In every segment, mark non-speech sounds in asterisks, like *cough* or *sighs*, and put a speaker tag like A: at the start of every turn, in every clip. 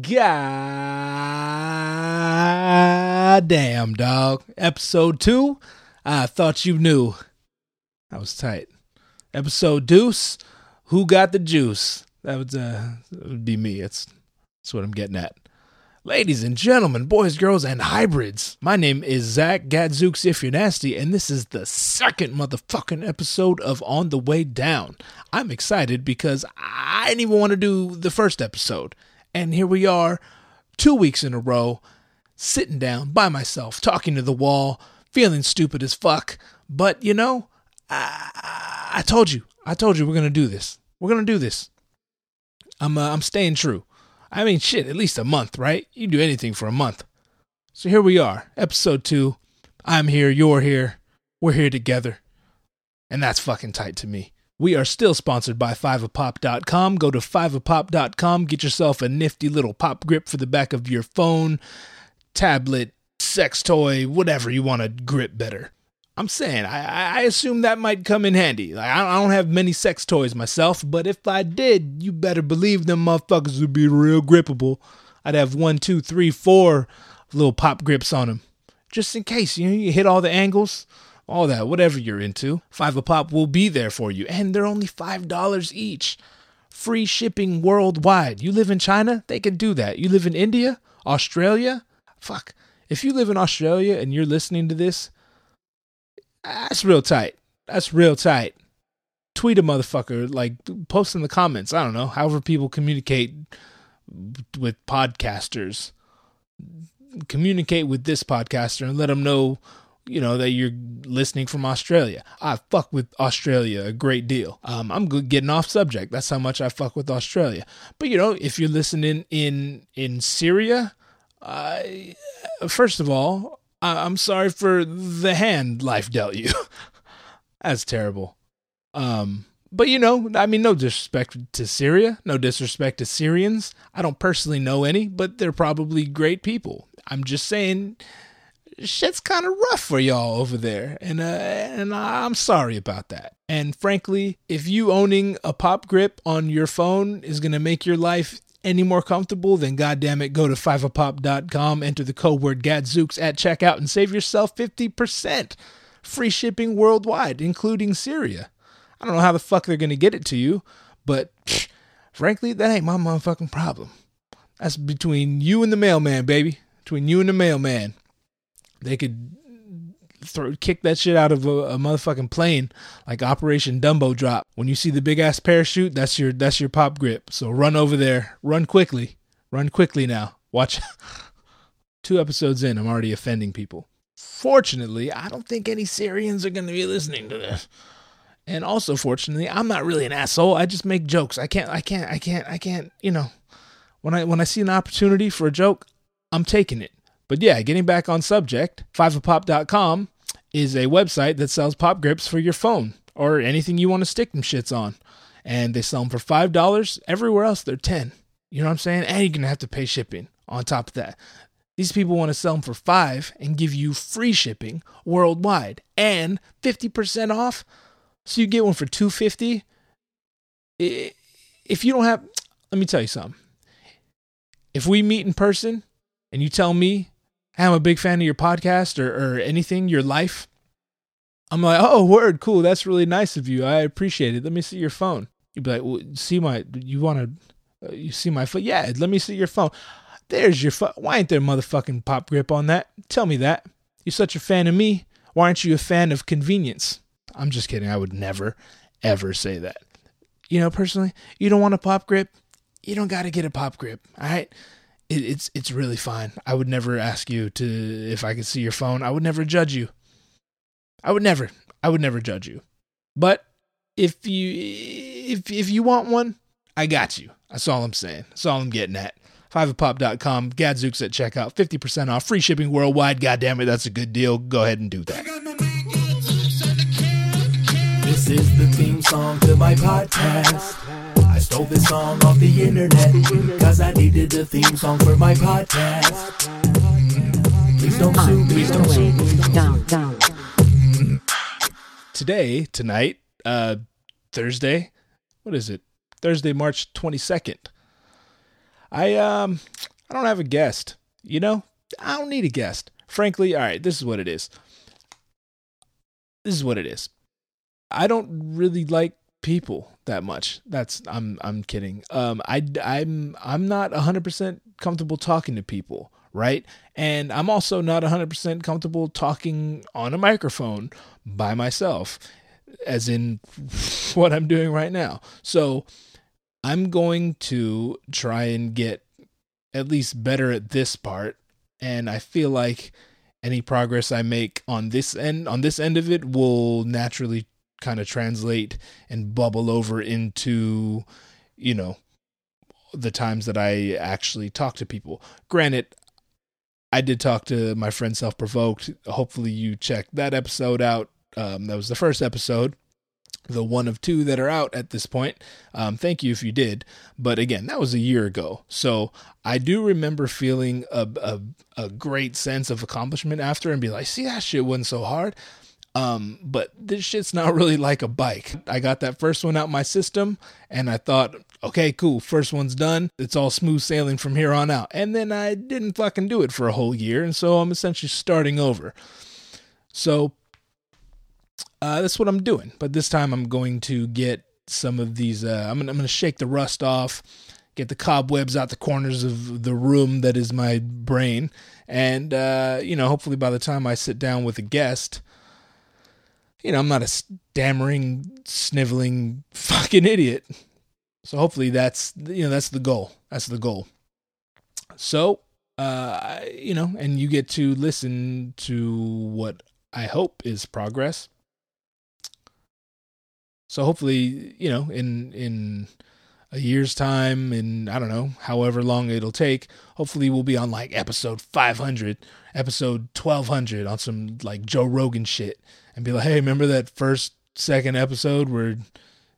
A: God damn, dog. Episode two. I thought you knew. That was tight. Episode deuce. Who got the juice? That would, uh, that would be me. That's, that's what I'm getting at. Ladies and gentlemen, boys, girls, and hybrids, my name is Zach Gadzooks if you're nasty, and this is the second motherfucking episode of On the Way Down. I'm excited because I didn't even want to do the first episode. And here we are, two weeks in a row, sitting down by myself, talking to the wall, feeling stupid as fuck. But you know, I, I told you, I told you we're gonna do this. We're gonna do this. I'm, uh, I'm staying true. I mean, shit, at least a month, right? You do anything for a month. So here we are, episode two. I'm here, you're here, we're here together. And that's fucking tight to me. We are still sponsored by 5apop.com. Go to 5apop.com, get yourself a nifty little pop grip for the back of your phone, tablet, sex toy, whatever you want to grip better. I'm saying, I, I assume that might come in handy. Like, I don't have many sex toys myself, but if I did, you better believe them motherfuckers would be real grippable. I'd have one, two, three, four little pop grips on them. Just in case, you know, you hit all the angles, all that, whatever you're into. Five a pop will be there for you, and they're only $5 each. Free shipping worldwide. You live in China? They can do that. You live in India? Australia? Fuck. If you live in Australia and you're listening to this, that's real tight. That's real tight. Tweet a motherfucker, like post in the comments. I don't know, however people communicate with podcasters. Communicate with this podcaster and let them know, you know, that you're listening from Australia. I fuck with Australia a great deal. Um, I'm getting off subject. That's how much I fuck with Australia. But you know, if you're listening in in Syria, uh, first of all, I- I'm sorry for the hand life dealt you. *laughs* That's terrible. Um, but you know, I mean, no disrespect to Syria, no disrespect to Syrians. I don't personally know any, but they're probably great people. I'm just saying, shit's kind of rough for y'all over there, and uh, and I'm sorry about that. And frankly, if you owning a pop grip on your phone is gonna make your life any more comfortable, then goddamn it, go to fiveapop.com, enter the code word GADZOOKS at checkout, and save yourself 50%. Free shipping worldwide, including Syria. I don't know how the fuck they're gonna get it to you, but frankly, that ain't my motherfucking problem. That's between you and the mailman, baby. Between you and the mailman. They could throw kick that shit out of a, a, motherfucking plane like Operation Dumbo Drop. When you see the big ass parachute, that's your that's your pop grip. So run over there, run quickly, run quickly now. Watch. *laughs* Two episodes in, I'm already offending people. Fortunately, I don't think any Syrians are going to be listening to this. And also, fortunately, I'm not really an asshole. I just make jokes. I can't. I can't. I can't. I can't. You know, when I when I see an opportunity for a joke, I'm taking it. But yeah, getting back on subject, fiveapop.com is a website that sells pop grips for your phone or anything you want to stick them shits on. And they sell them for $5. Everywhere else, they're 10 You know what I'm saying? And you're going to have to pay shipping on top of that. These people want to sell them for 5 and give you free shipping worldwide and 50% off. So you get one for 250 If you don't have, let me tell you something. If we meet in person and you tell me I'm a big fan of your podcast or, or anything, your life. I'm like, oh, word, cool. That's really nice of you. I appreciate it. Let me see your phone. You'd be like, well, see my, you want to, uh, you see my phone? Yeah, let me see your phone. There's your phone. Why ain't there motherfucking pop grip on that? Tell me that. You're such a fan of me. Why aren't you a fan of convenience? I'm just kidding. I would never, ever say that. You know, personally, you don't want a pop grip? You don't got to get a pop grip. All right it, it's it's really fine. I would never ask you to if I could see your phone. I would never judge you. I would never. I would never judge you. But if you if if you want one, I got you. That's all I'm saying. That's all I'm getting at. Fiveapop.com, Gadzooks at checkout, 50% off, free shipping worldwide. God damn it, that's a good deal. Go ahead and do that.
B: This is the theme song to my podcast. Stole this song off the internet Cause I needed a theme song for my podcast Please don't sue me, don't sue me
C: Down, down.
A: Today, tonight, uh, Thursday, what is it? Thursday, March 22nd. I, um, I don't have a guest. You know, I don't need a guest. Frankly, all right, this is what it is. This is what it is. I don't really like people that much. That's I'm I'm kidding. Um I I'm I'm not 100% comfortable talking to people, right? And I'm also not 100% comfortable talking on a microphone by myself as in *laughs* what I'm doing right now. So I'm going to try and get at least better at this part and I feel like any progress I make on this end on this end of it will naturally kind of translate and bubble over into you know the times that I actually talk to people. Granted, I did talk to my friend Self Provoked. Hopefully, you checked that episode out. Um, that was the first episode the one of two that are out at this point. Um, thank you if you did. But again, that was a year ago. So I do remember feeling a, a, a great sense of accomplishment after and be like, see, that shit wasn't so hard. Um, but this shit's not really like a bike. I got that first one out my system and I thought, okay, cool, first one's done. It's all smooth sailing from here on out. And then I didn't fucking do it for a whole year. And so I'm essentially starting over. So uh, that's what I'm doing. But this time I'm going to get some of these. Uh, I'm, gonna, I'm going to shake the rust off, get the cobwebs out the corners of the room that is my brain, and uh, you know, hopefully by the time I sit down with a guest, you know, I'm not a stammering, sniveling fucking idiot. So hopefully that's you know that's the goal. That's the goal. So uh, you know, and you get to listen to what I hope is progress so hopefully, you know, in in a year's time, in I don't know, however long it'll take, hopefully we'll be on like episode 500, episode 1200 on some like Joe Rogan shit, and be like, hey, remember that first second episode where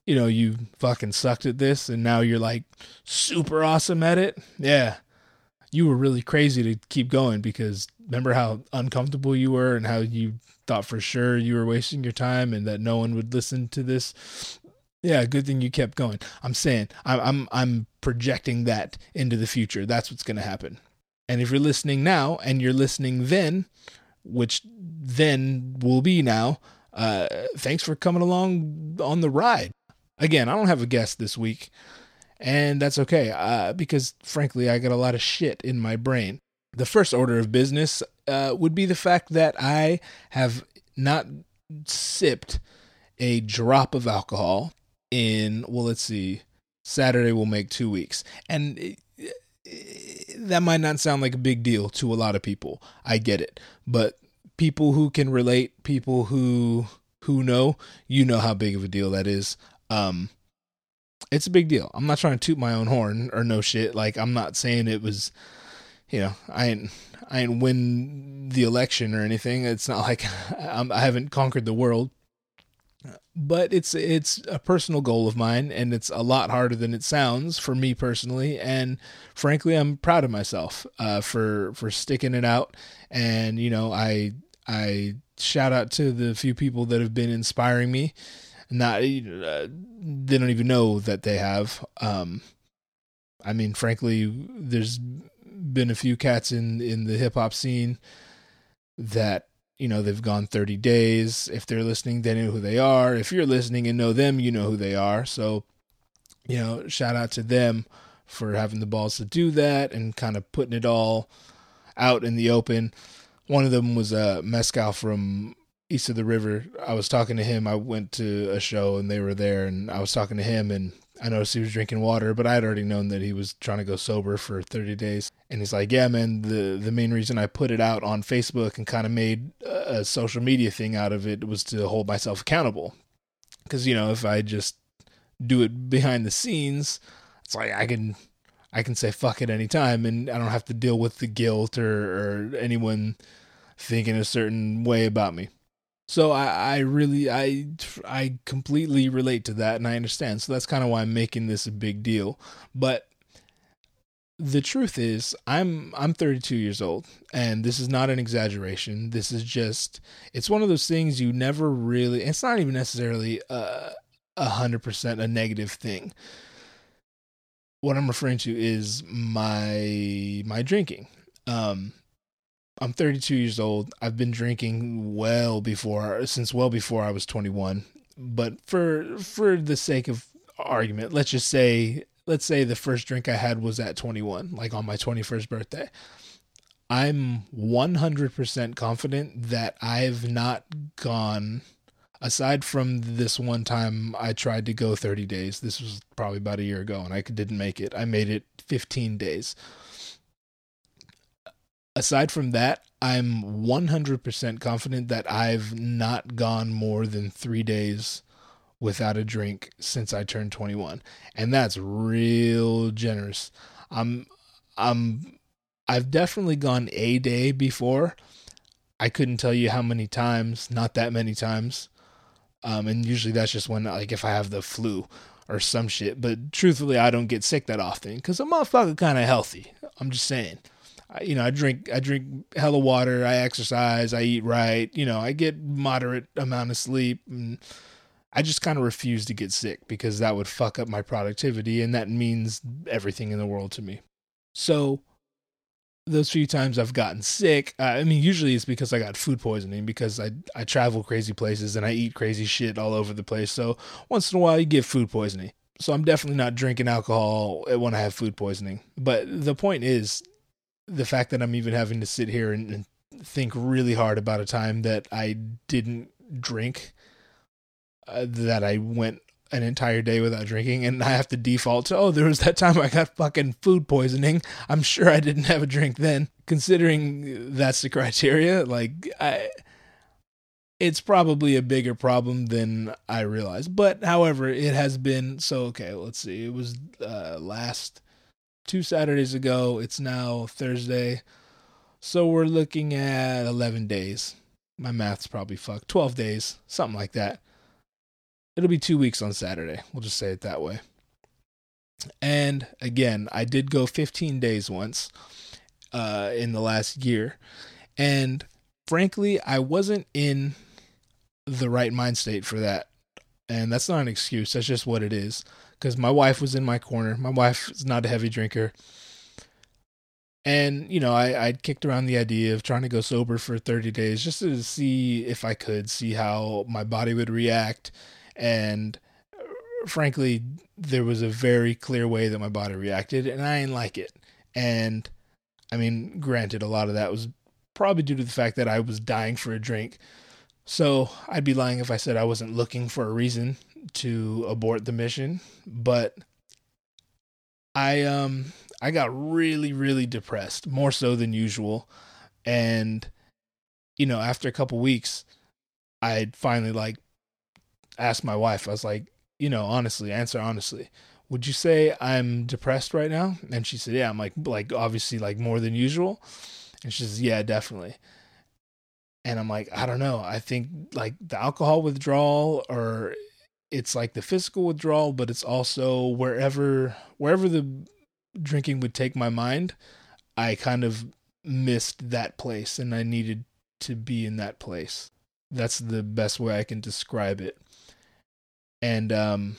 A: you know you fucking sucked at this, and now you're like super awesome at it? Yeah, you were really crazy to keep going because remember how uncomfortable you were and how you thought for sure you were wasting your time and that no one would listen to this yeah good thing you kept going. I'm saying i'm i'm, I'm projecting that into the future. That's what's going to happen. And if you're listening now and you're listening then which then will be now uh thanks for coming along on the ride. Again i don't have a guest this week and that's okay uh, because frankly i got a lot of shit in my brain. The first order of business uh, would be the fact that I have not sipped a drop of alcohol in, well, let's see, Saturday will make two weeks. And it, it, that might not sound like a big deal to a lot of people. I get it. But people who can relate, people who who know, you know how big of a deal that is. Um, it's a big deal. I'm not trying to toot my own horn or no shit. Like I'm not saying it was you know, I ain't I ain't win the election or anything. It's not like *laughs* I'm, I haven't conquered the world, but it's it's a personal goal of mine, and it's a lot harder than it sounds for me personally. And frankly, I'm proud of myself uh, for for sticking it out. And you know, I I shout out to the few people that have been inspiring me. Not uh, they don't even know that they have. Um, I mean, frankly, there's been a few cats in in the hip hop scene that you know they've gone 30 days. If they're listening they know who they are. If you're listening and know them you know who they are. So you know shout out to them for having the balls to do that and kind of putting it all out in the open. One of them was a uh, mescal from east of the river. I was talking to him. I went to a show and they were there and i was talking to him and I noticed he was drinking water, but I had already known that he was trying to go sober for 30 days. And he's like, "Yeah, man, the the main reason I put it out on Facebook and kind of made a social media thing out of it was to hold myself accountable. Cuz you know, if I just do it behind the scenes, it's like I can I can say fuck it anytime and I don't have to deal with the guilt or, or anyone thinking a certain way about me. So I, I really I I completely relate to that and I understand. So that's kind of why I'm making this a big deal. But the truth is I'm I'm 32 years old and this is not an exaggeration. This is just it's one of those things you never really it's not even necessarily a hundred percent a negative thing. what I'm referring to is my my drinking. Um, I'm 32 years old. I've been drinking well before since well before I was 21. But for for the sake of argument, let's just say let's say the first drink I had was at 21, like on my 21st birthday. I'm 100% confident that I've not gone aside from this one time I tried to go 30 days. This was probably about a year ago and I didn't make it. I made it 15 days. Aside from that, I'm 100% confident that I've not gone more than 3 days without a drink since I turned 21. And that's real generous. I'm I'm I've definitely gone a day before. I couldn't tell you how many times, not that many times. Um, and usually that's just when, like, if I have the flu or some shit. But truthfully, I don't get sick that often because I'm motherfucker kind of healthy. I'm just saying. You know, I drink, I drink hella water. I exercise. I eat right. You know, I get moderate amount of sleep. And I just kind of refuse to get sick because that would fuck up my productivity, and that means everything in the world to me. So those few times I've gotten sick, uh, I mean, usually it's because I got food poisoning because I I travel crazy places and I eat crazy shit all over the place. So once in a while you get food poisoning. So I'm definitely not drinking alcohol when I have food poisoning. But the point is the fact that I'm even having to sit here and, and think really hard about a time that I didn't drink, uh, that I went an entire day without drinking and I have to default to, oh, there was that time I got fucking food poisoning. I'm sure I didn't have a drink then. Considering that's the criteria, like, I. It's probably a bigger problem than I realize. But however, it has been so okay, let's see. It was uh last two Saturdays ago. It's now Thursday. So we're looking at 11 days. My math's probably fucked. 12 days, something like that it'll be two weeks on Saturday. We'll just say it that way. And again, I did go 15 days once uh, in the last year. And frankly, I wasn't in the right mind state for that. And that's not an excuse. That's just what it is. Because my wife was in my corner. My wife is not a heavy drinker. And, you know, I, I'd kicked around the idea of trying to go sober for 30 days just to see if I could, see how my body would react and uh, frankly, there was a very clear way that my body reacted, and I didn't like it. And I mean, granted, a lot of that was probably due to the fact that I was dying for a drink. So I'd be lying if I said I wasn't looking for a reason to abort the mission. But I um I got really, really depressed, more so than usual. And, you know, after a couple weeks, I'd finally like asked my wife, I was like, you know, honestly, answer honestly. Would you say I'm depressed right now? And she said, yeah. I'm like, like obviously, like more than usual. And she says, yeah, definitely. And I'm like, I don't know. I think like the alcohol withdrawal, or it's like the physical withdrawal, but it's also wherever wherever the drinking would take my mind. I kind of missed that place, and I needed to be in that place. That's the best way I can describe it. And um,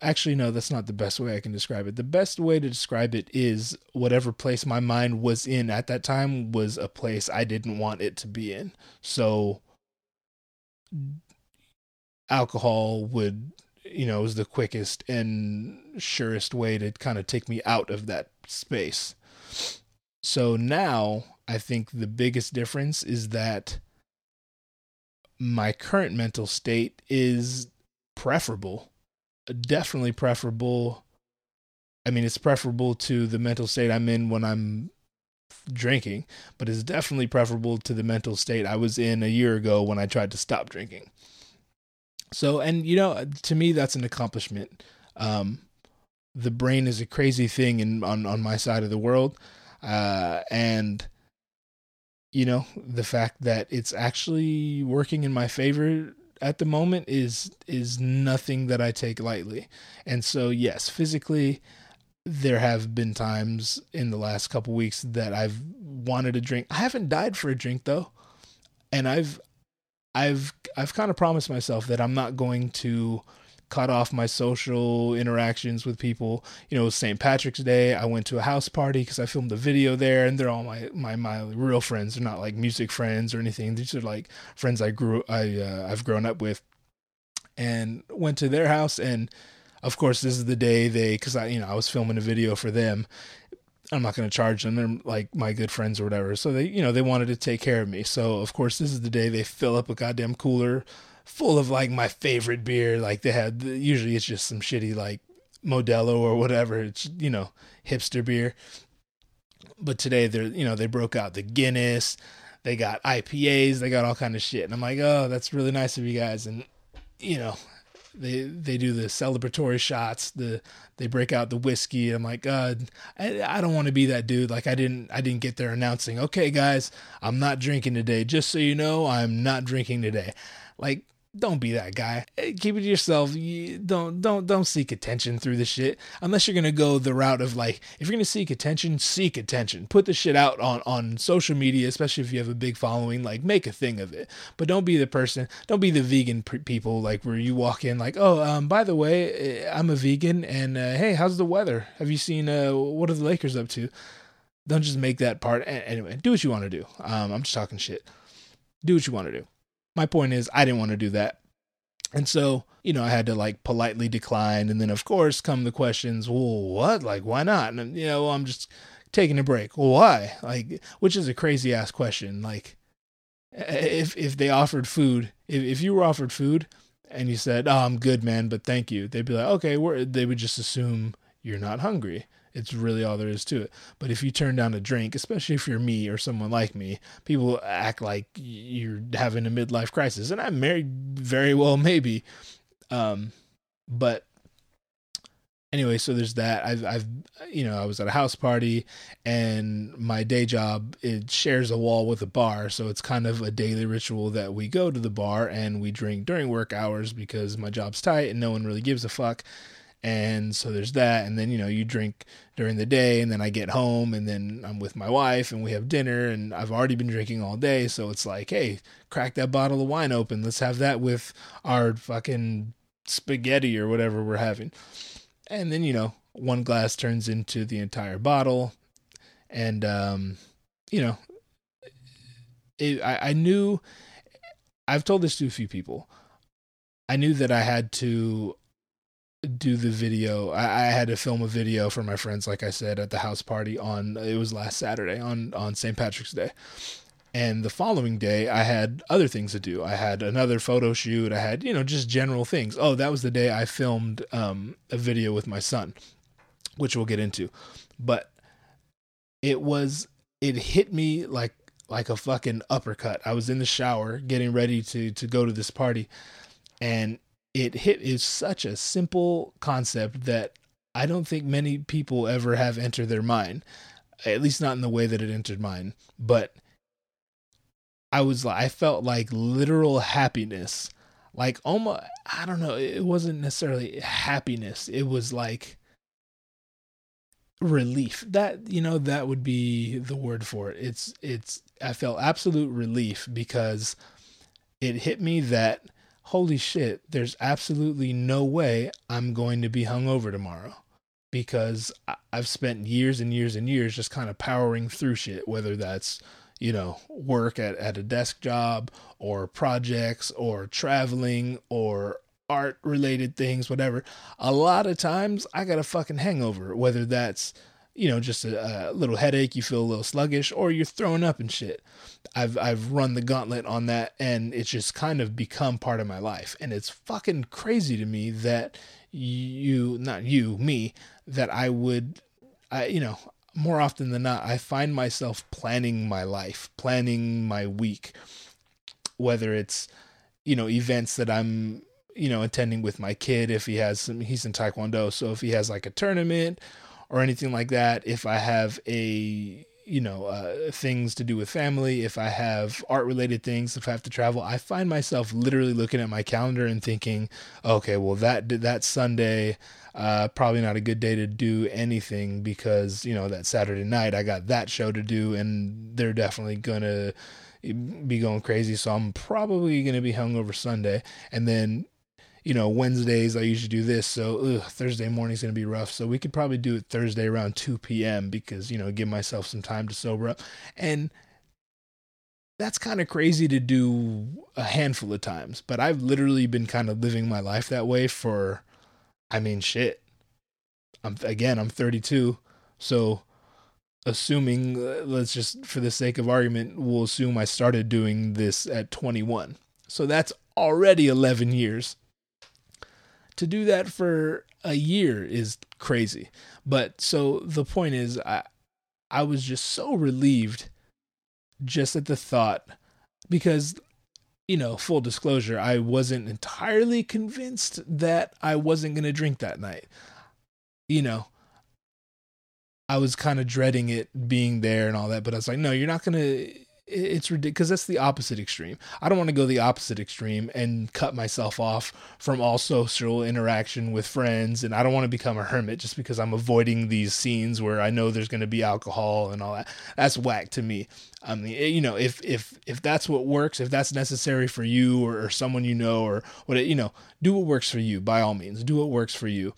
A: actually, no, that's not the best way I can describe it. The best way to describe it is whatever place my mind was in at that time was a place I didn't want it to be in. So, alcohol would, you know, was the quickest and surest way to kind of take me out of that space. So now I think the biggest difference is that my current mental state is preferable, definitely preferable. I mean, it's preferable to the mental state I'm in when I'm drinking, but it's definitely preferable to the mental state I was in a year ago when I tried to stop drinking. So, and you know, to me, that's an accomplishment. Um, the brain is a crazy thing in on on my side of the world, uh, and you know the fact that it's actually working in my favor at the moment is is nothing that I take lightly. And so yes, physically there have been times in the last couple weeks that I've wanted a drink. I haven't died for a drink though. And I've I've I've kind of promised myself that I'm not going to cut off my social interactions with people. You know, St. Patrick's Day. I went to a house party because I filmed a video there, and they're all my my my real friends. They're not like music friends or anything. These are like friends I grew I uh, I've grown up with, and went to their house and. Of course, this is the day they, because I, you know, I was filming a video for them, I'm not going to charge them. They're like my good friends or whatever. So they, you know, they wanted to take care of me. So of course, this is the day they fill up a goddamn cooler full of like my favorite beer. Like they had, usually it's just some shitty like Modelo or whatever. It's, you know, hipster beer. But today they're, you know, they broke out the Guinness. They got IPAs. They got all kind of shit. And I'm like, oh, that's really nice of you guys. And, you know, they they do the celebratory shots the they break out the whiskey. I'm like god i, I don't want to be that dude. Like i didn't i didn't get there announcing okay guys i'm not drinking today. Just so you know i'm not drinking today. Like don't be that guy. Keep it to yourself. You don't don't don't seek attention through the shit unless you're gonna go the route of like if you're gonna seek attention, seek attention. Put the shit out on on social media, especially if you have a big following. Like make a thing of it. But don't be the person. Don't be the vegan people like where you walk in like, oh, um, by the way, eh, I'm a vegan, and uh, hey, how's the weather? Have you seen uh, what are the Lakers up to? Don't just make that part. Anyway, do what you want to do. Um, I'm just talking shit. Do what you want to do my point is I didn't want to do that. And so, you know, I had to like politely decline. And then, of course, come the questions, well, what? Like, why not? And, you know, well, I'm just taking a break. Well, why? Like, which is a crazy ass question. Like, if if they offered food, if, if you were offered food and you said, oh, I'm good, man, but thank you, they'd be like, okay, we're, they would just assume you're not hungry. It's really all there is to it. But if you turn down a drink, especially if you're me or someone like me, people act like you're having a midlife crisis. And I'm married very well, maybe. Um, but anyway, so there's that. I've, I've, you know, I was at a house party, and my day job it shares a wall with a bar, so it's kind of a daily ritual that we go to the bar and we drink during work hours because my job's tight and no one really gives a fuck and so there's that. And then you know you drink during the day and then I get home and then I'm with my wife and we have dinner and I've already been drinking all day. So it's like hey crack that bottle of wine open. Let's have that with our fucking spaghetti or whatever we're having. And then you know one glass turns into the entire bottle. And um you know it, I, I knew I've told this to a few people. I knew that I had to do the video. I, I, had to film a video for my friends, like I said, at the house party on it was last Saturday on on St. Patrick's Day. And the following day, I had other things to do. I had another photo shoot. I had, you know, just general things. Oh, that was the day I filmed um, a video with my son, which we'll get into. But it was, it hit me like like a fucking uppercut. I was in the shower getting ready to to go to this party, and it hit is such a simple concept that I don't think many people ever have entered their mind, at least not in the way that it entered mine. But I was like, I felt like literal happiness, like almost, I don't know, it wasn't necessarily happiness. It was like relief. That, you know, that would be the word for it. It's, it's, I felt absolute relief because it hit me that holy shit, there's absolutely no way I'm going to be hungover tomorrow because I've spent years and years and years just kind of powering through shit, whether that's, you know, work at, at a desk job or projects or traveling or art related things, whatever. A lot of times I got a fucking hangover, whether that's you know, just a, a, little headache, you feel a little sluggish, or you're throwing up and shit. I've I've run the gauntlet on that, and it's just kind of become part of my life, and it's fucking crazy to me that you, not you, me, that I would, I you know, more often than not, I find myself planning my life, planning my week, whether it's you know events that I'm you know attending with my kid if he has some he's in taekwondo so if he has like a tournament or anything like that. If I have a you know uh, things to do with family, if I have art related things, if I have to travel, I find myself literally looking at my calendar and thinking, okay, well that that Sunday. Uh, probably not a good day to do anything because you know that Saturday night I got that show to do and they're definitely gonna be going crazy. So I'm probably gonna be hungover Sunday, and then you know, Wednesdays I usually do this, so ugh, Thursday morning's gonna be rough. So we could probably do it Thursday around two p.m. because you know, give myself some time to sober up, and that's kind of crazy to do a handful of times. But I've literally been kind of living my life that way for, I mean, shit. I'm again, I'm 32, so assuming uh, let's just for the sake of argument we'll assume i started doing this at 21 so that's already 11 years to do that for a year is crazy but so the point is i i was just so relieved just at the thought because you know full disclosure i wasn't entirely convinced that i wasn't going to drink that night you know I was kind of dreading it being there and all that, but I was like, no, you're not gonna. It's ridiculous because that's the opposite extreme. I don't want to go the opposite extreme and cut myself off from all social interaction with friends, and I don't want to become a hermit just because I'm avoiding these scenes where I know there's going to be alcohol and all that. That's whack to me. I mean, you know, if if if that's what works, if that's necessary for you or, or someone you know or what, you know, do what works for you. By all means, do what works for you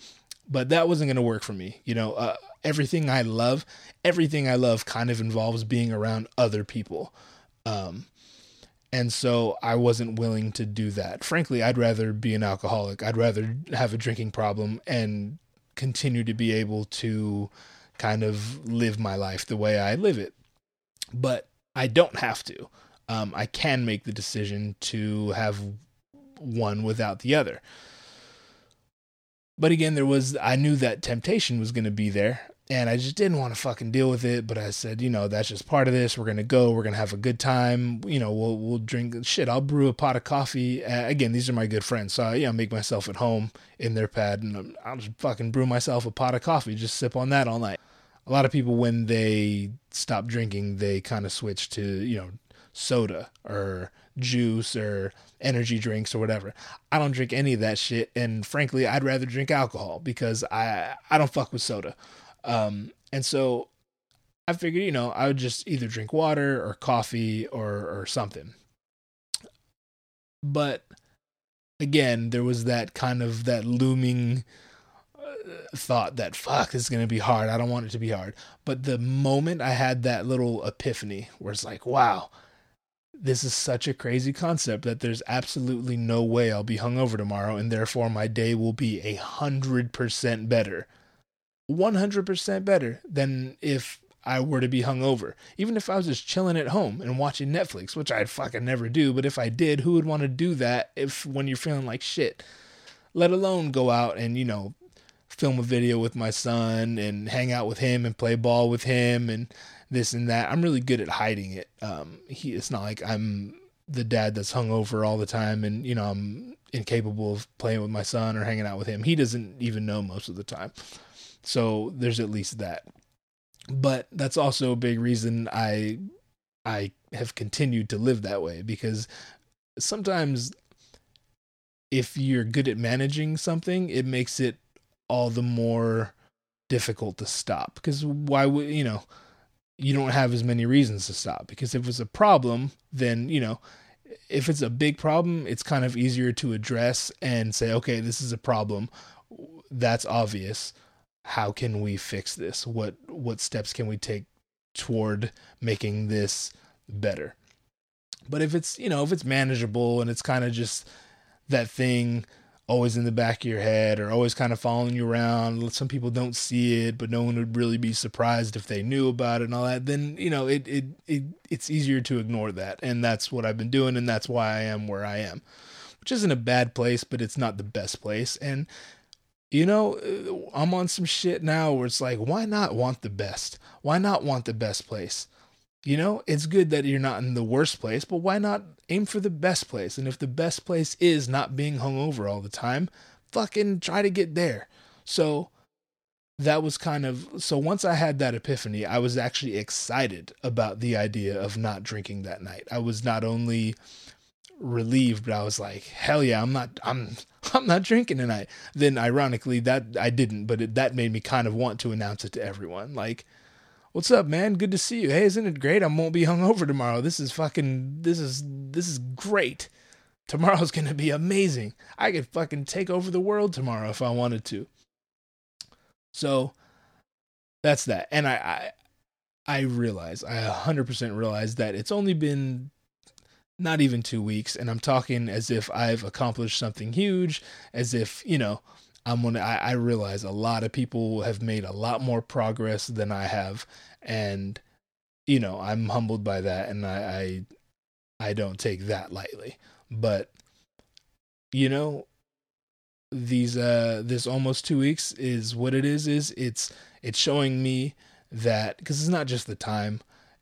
A: but that wasn't going to work for me. You know, uh, everything I love, everything I love kind of involves being around other people. Um, and so I wasn't willing to do that. Frankly, I'd rather be an alcoholic. I'd rather have a drinking problem and continue to be able to kind of live my life the way I live it. But I don't have to. Um, I can make the decision to have one without the other. But again, there was, I knew that temptation was going to be there and I just didn't want to fucking deal with it. But I said, you know, that's just part of this. We're gonna go. We're gonna have a good time. You know, we'll we'll drink shit. I'll brew a pot of coffee. Uh, again, these are my good friends, so I, yeah, make myself at home in their pad, and I'll just fucking brew myself a pot of coffee. Just sip on that all night. A lot of people, when they stop drinking, they kind of switch to you know soda or juice or energy drinks or whatever. I don't drink any of that shit, and frankly, I'd rather drink alcohol because I I don't fuck with soda. Um, and so I figured, you know, I would just either drink water or coffee or or something. But again, there was that kind of that looming uh, thought that fuck this is going to be hard. I don't want it to be hard. But the moment I had that little epiphany where it's like, wow, this is such a crazy concept that there's absolutely no way I'll be hungover tomorrow and therefore my day will be a hundred percent better 100% better than if I were to be hungover. Even if I was just chilling at home and watching Netflix, which I'd fucking never do, but if I did, who would want to do that if when you're feeling like shit? Let alone go out and, you know, film a video with my son and hang out with him and play ball with him and this and that. I'm really good at hiding it. Um, he, it's not like I'm the dad that's hungover all the time and, you know, I'm incapable of playing with my son or hanging out with him. He doesn't even know most of the time. So there's at least that. But that's also a big reason I I have continued to live that way because sometimes if you're good at managing something, it makes it all the more difficult to stop because why would you know you don't have as many reasons to stop because if it's a problem then you know if it's a big problem it's kind of easier to address and say okay this is a problem that's obvious how can we fix this? What what steps can we take toward making this better? But if it's, you know, if it's manageable and it's kind of just that thing always in the back of your head or always kind of following you around, some people don't see it, but no one would really be surprised if they knew about it and all that, then, you know, it it, it it's easier to ignore that. And that's what I've been doing and that's why I am where I am. Which isn't a bad place, but it's not the best place. And you know, uh, I'm on some shit now where it's like, why not want the best? Why not want the best place? You know, it's good that you're not in the worst place, but why not aim for the best place? And if the best place is not being hungover all the time, fucking try to get there. So that was kind of so once I had that epiphany, I was actually excited about the idea of not drinking that night. I was not only relieved, but I was like, hell yeah, I'm not, I'm, *laughs* I'm not drinking tonight. Then ironically, that I didn't, but it, that made me kind of want to announce it to everyone. Like, what's up, man? Good to see you. Hey, isn't it great? I won't be hungover tomorrow. This is fucking, this is, this is great. tomorrow's *laughs* to be amazing. I could fucking take over the world tomorrow if I wanted to. So that's that. And I I, I realize, I 100% realize that it's only been not even 2 weeks and I'm talking as if I've accomplished something huge, as if, you know, I'm gonna I, I realize a lot of people have made a lot more progress than I have and you know, I'm humbled by that and I I, I don't take that lightly. But you know, these uh this almost 2 weeks is what it is is it's it's showing me that cuz it's not just the time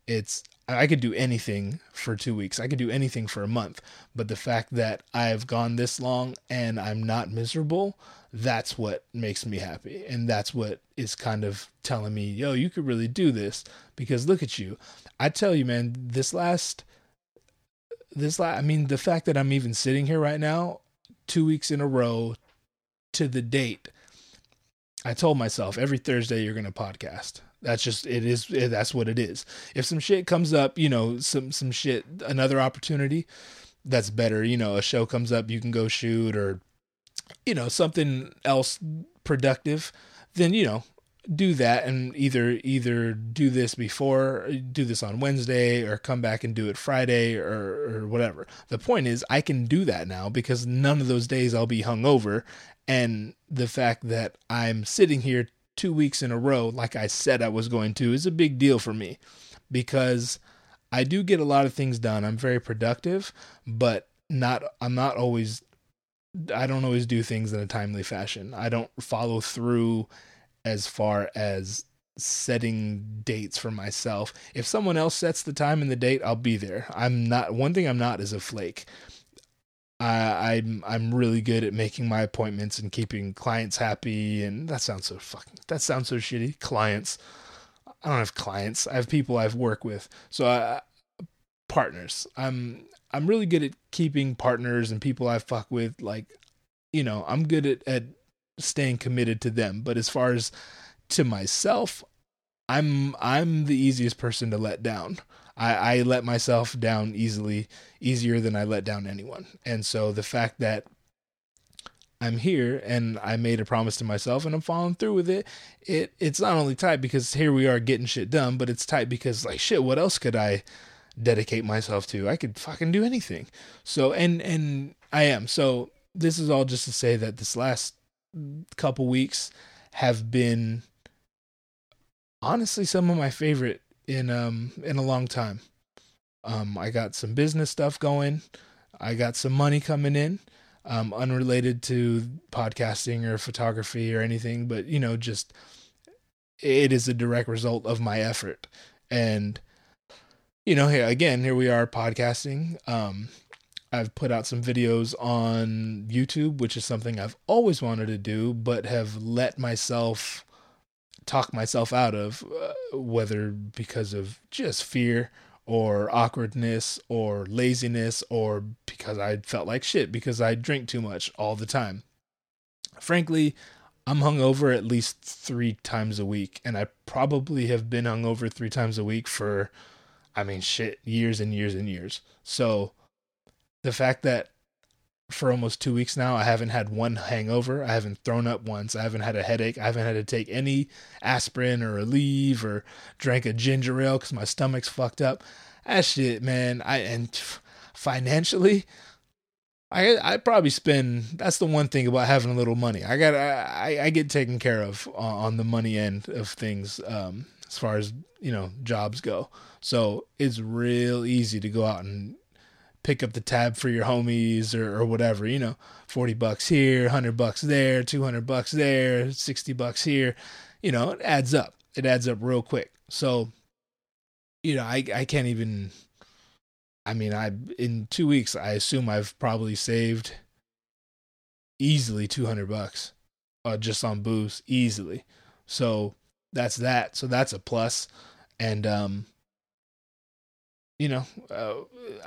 A: it's I could do anything for 2 weeks. I could do anything for a month. But the fact that I've gone this long and I'm not miserable that's what makes me happy. And that's what is kind of telling me yo you could really do this. Because look at you. I tell you man this last this last I mean the fact that I'm even sitting here right now 2 weeks in a row to the date, I told myself every Thursday you're going to podcast. That's just it is it, that's what it is. If some shit comes up, you know, some some shit another opportunity that's better, you know, a show comes up you can go shoot or you know, something else productive, then you know, do that and either either do this before do this on Wednesday or come back and do it Friday or or whatever. The point is I can do that now because none of those days I'll be hungover and the fact that I'm sitting here 2 weeks in a row like I said I was going to is a big deal for me because I do get a lot of things done. I'm very productive, but not I'm not always I don't always do things in a timely fashion. I don't follow through as far as setting dates for myself. If someone else sets the time and the date, I'll be there. I'm not one thing I'm not is a flake. I, I'm I'm really good at making my appointments and keeping clients happy and that sounds so fucking that sounds so shitty. Clients. I don't have clients. I have people I've worked with. So I, partners. I'm I'm really good at keeping partners and people I fuck with like you know, I'm good at, at staying committed to them. But as far as to myself, I'm I'm the easiest person to let down. I, I let myself down easily, easier than I let down anyone. And so the fact that I'm here and I made a promise to myself and I'm following through with it, it it's not only tight because here we are getting shit done, but it's tight because like shit, what else could I dedicate myself to? I could fucking do anything. So and and I am. So this is all just to say that this last couple weeks have been honestly some of my favorite in um in a long time. Um I got some business stuff going. I got some money coming in. Um unrelated to podcasting or photography or anything, but you know, just it is a direct result of my effort. And you know, here again, here we are podcasting. Um I've put out some videos on YouTube, which is something I've always wanted to do, but have let myself talk myself out of, uh, whether because of just fear or awkwardness or laziness or because I felt like shit because I drink too much all the time. Frankly, I'm hungover at least three times a week, and I probably have been hungover three times a week for, I mean, shit, years and years and years. So, the fact that for almost two weeks now, I haven't had one hangover. I haven't thrown up once. I haven't had a headache. I haven't had to take any aspirin or Aleve or drank a ginger ale because my stomach's fucked up. That shit, man. I and *sighs* financially, I I probably spend. That's the one thing about having a little money. I got I I get taken care of on the money end of things. Um, as far as you know, jobs go. So it's real easy to go out and pick up the tab for your homies or, or whatever, you know, 40 bucks here, 100 bucks there, 200 bucks there, 60 bucks here, you know, it adds up. It adds up real quick. So, you know, I, I can't even, I mean, I, in two weeks, I assume I've probably saved easily 200 bucks uh, just on booze easily. So that's that. So that's a plus. And, um, you know, uh,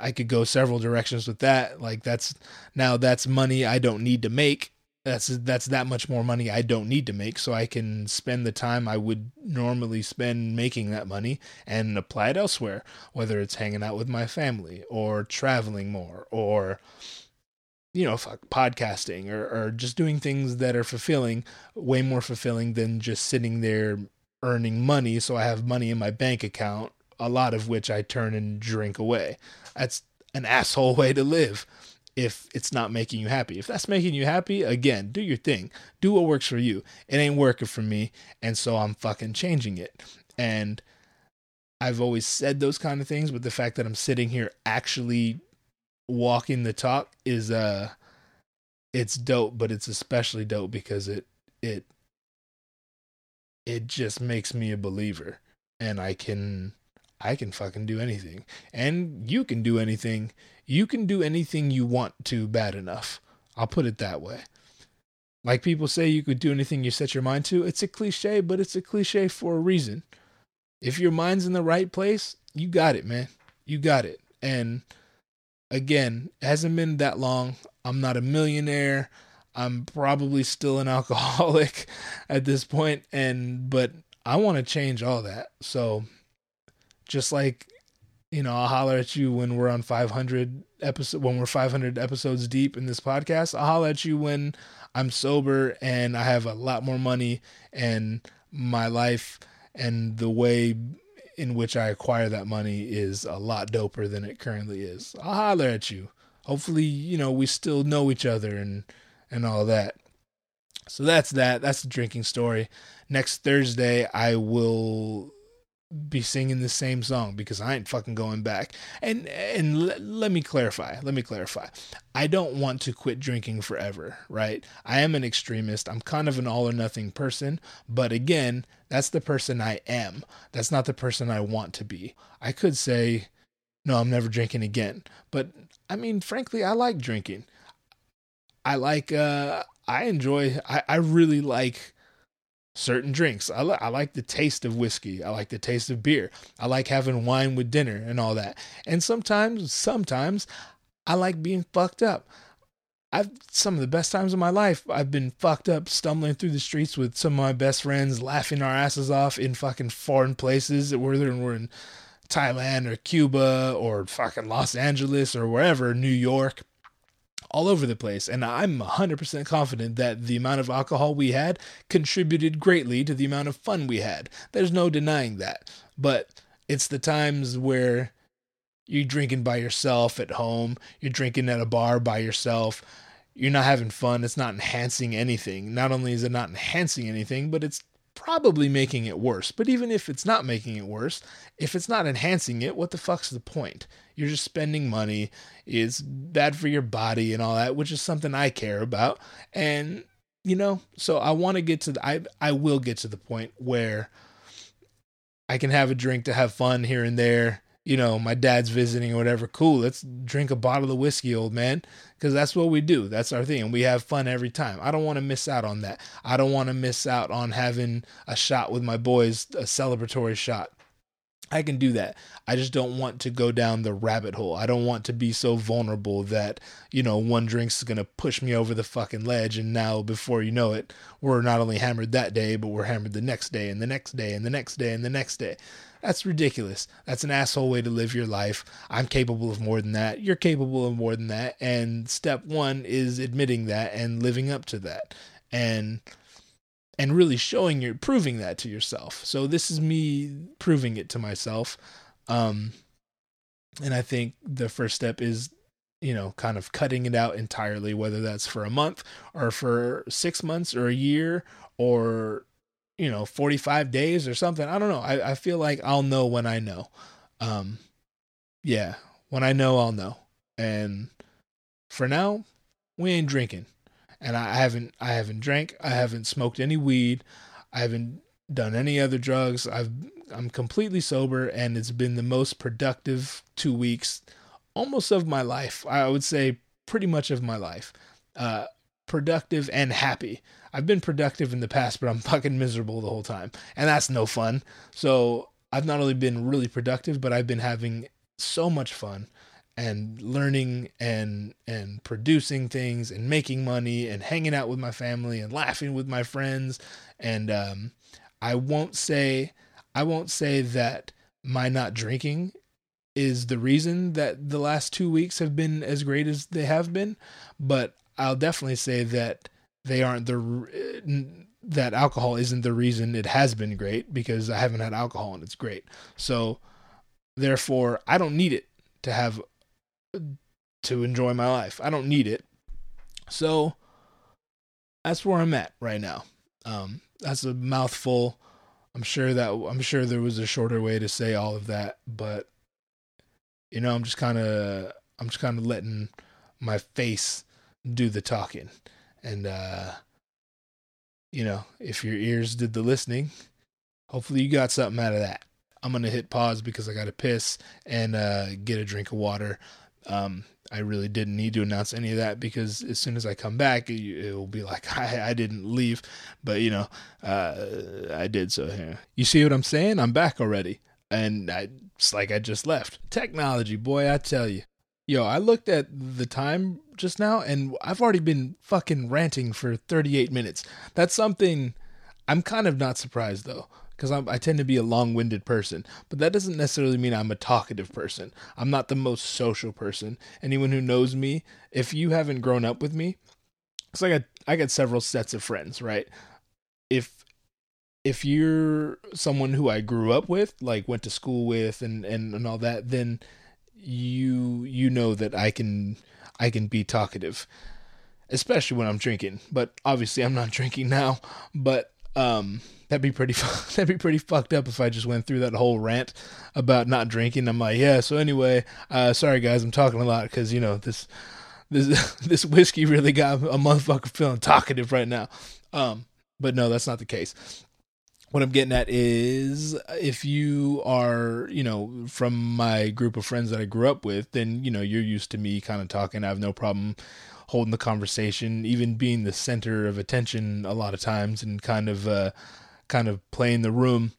A: I could go several directions with that. Like that's now that's money I don't need to make. That's that's that much more money I don't need to make, so I can spend the time I would normally spend making that money and apply it elsewhere. Whether it's hanging out with my family or traveling more or you know, fuck podcasting or, or just doing things that are fulfilling, way more fulfilling than just sitting there earning money. So I have money in my bank account, a lot of which I turn and drink away. That's an asshole way to live if it's not making you happy. If that's making you happy, again, do your thing. Do what works for you. It ain't working for me. And so I'm fucking changing it. And I've always said those kind of things, but the fact that I'm sitting here actually walking the talk is uh it's dope, but it's especially dope because it it it just makes me a believer and I can I can fucking do anything. And you can do anything. You can do anything you want to bad enough. I'll put it that way. Like people say you could do anything you set your mind to. It's a cliche, but it's a cliche for a reason. If your mind's in the right place, you got it, man. You got it. And again, it hasn't been that long. I'm not a millionaire. I'm probably still an *laughs* alcoholic at this point and but I want to change all that. So just like you know, I'll holler at you when we're on 500 episode when we're 500 episodes deep in this podcast. I'll holler at you when I'm sober and I have a lot more money and my life and the way in which I acquire that money is a lot doper than it currently is. I'll holler at you. Hopefully, you know, we still know each other and and all that. So that's that. That's the drinking story. Next Thursday I will be singing the same song because I ain't fucking going back. And and l- let me clarify. Let me clarify. I don't want to quit drinking forever, right? I am an extremist. I'm kind of an all or nothing person, but again, that's the person I am. That's not the person I want to be. I could say no, I'm never drinking again. But I mean, frankly, I like drinking. I like uh I enjoy I I really like certain drinks. I, li- I like the taste of whiskey. I like the taste of beer. I like having wine with dinner and all that. And sometimes, sometimes I like being fucked up. I've some of the best times of my life. I've been fucked up, stumbling through the streets with some of my best friends, laughing our asses off in fucking foreign places, whether we're in Thailand or Cuba or fucking Los Angeles or wherever, New York all over the place. And I'm 100% confident that the amount of alcohol we had contributed greatly to the amount of fun we had. There's no denying that. But it's the times where you're drinking by yourself at home, you're drinking at a bar by yourself, you're not having fun, it's not enhancing anything. Not only is it not enhancing anything, but it's probably making it worse. But even if it's not making it worse, if it's not enhancing it, what the fuck's the point? You're just spending money. It's bad for your body and all that, which is something I care about. And you know, so I want to get to the I I will get to the point where I can have a drink to have fun here and there. You know, my dad's visiting or whatever. Cool, let's drink a bottle of whiskey, old man, because that's what we do. That's our thing, and we have fun every time. I don't want to miss out on that. I don't want to miss out on having a shot with my boys, a celebratory shot. I can do that. I just don't want to go down the rabbit hole. I don't want to be so vulnerable that, you know, one drink's going to push me over the fucking ledge. And now, before you know it, we're not only hammered that day, but we're hammered the next day and the next day and the next day and the next day. That's ridiculous. That's an asshole way to live your life. I'm capable of more than that. You're capable of more than that. And step one is admitting that and living up to that. And and really showing you proving that to yourself. So this is me proving it to myself. Um and I think the first step is you know kind of cutting it out entirely whether that's for a month or for 6 months or a year or you know 45 days or something. I don't know. I I feel like I'll know when I know. Um yeah, when I know I'll know. And for now, we ain't drinking and I haven't I haven't drank, I haven't smoked any weed, I haven't done any other drugs. I've I'm completely sober and it's been the most productive 2 weeks almost of my life. I would say pretty much of my life. Uh productive and happy. I've been productive in the past, but I'm fucking miserable the whole time. And that's no fun. So I've not only been really productive, but I've been having so much fun and learning and and producing things and making money and hanging out with my family and laughing with my friends and um, I won't say I won't say that my not drinking is the reason that the last two weeks have been as great as they have been, but I'll definitely say that they aren't the that alcohol isn't the reason it has been great because I haven't had alcohol and it's great. So therefore, I don't need it to have to enjoy my life. I don't need it. So that's where I'm at right now. Um, that's a mouthful. I'm sure that I'm sure there was a shorter way to say all of that, but you know, I'm just kind of I'm just kind of letting my face do the talking. And uh you know, if your ears did the listening, hopefully you got something out of that. I'm going to hit pause because I got to piss and uh get a drink of water. Um I really didn't need to announce any of that because as soon as I come back, it, will be like *laughs* I, I didn't leave, but you know, uh, I did. So yeah. you see what I'm saying? I'm back already, and I, it's like I just left. Technology, boy, I tell you. Yo, I looked at the time just now, and I've already been fucking ranting for 38 minutes. That's something I'm kind of not surprised though because I tend to be a long winded person, but that doesn't necessarily mean I'm a talkative person. I'm not the most social person. Anyone who knows me, if you haven't grown up with me, because I got I got several sets of friends, right? If if you're someone who I grew up with, like went to school with and, and, and all that, then you you know that I can I can be talkative. Especially when I'm drinking. But obviously I'm not *laughs* drinking now. But um that'd be pretty *laughs* that'd be pretty fucked up if I just went through that whole rant about not drinking. I'm like, yeah. So anyway, uh, sorry guys, I'm talking a lot because you know this this *laughs* this whiskey really got a motherfucker feeling talkative right now. Um, but no, that's not the case. What I'm getting at is if you are, you know, from my group of friends that I grew up with, then, you know, you're used to me kind of talking. I have no problem holding the conversation, even being the center of attention a lot of times and kind of uh kind of playing the room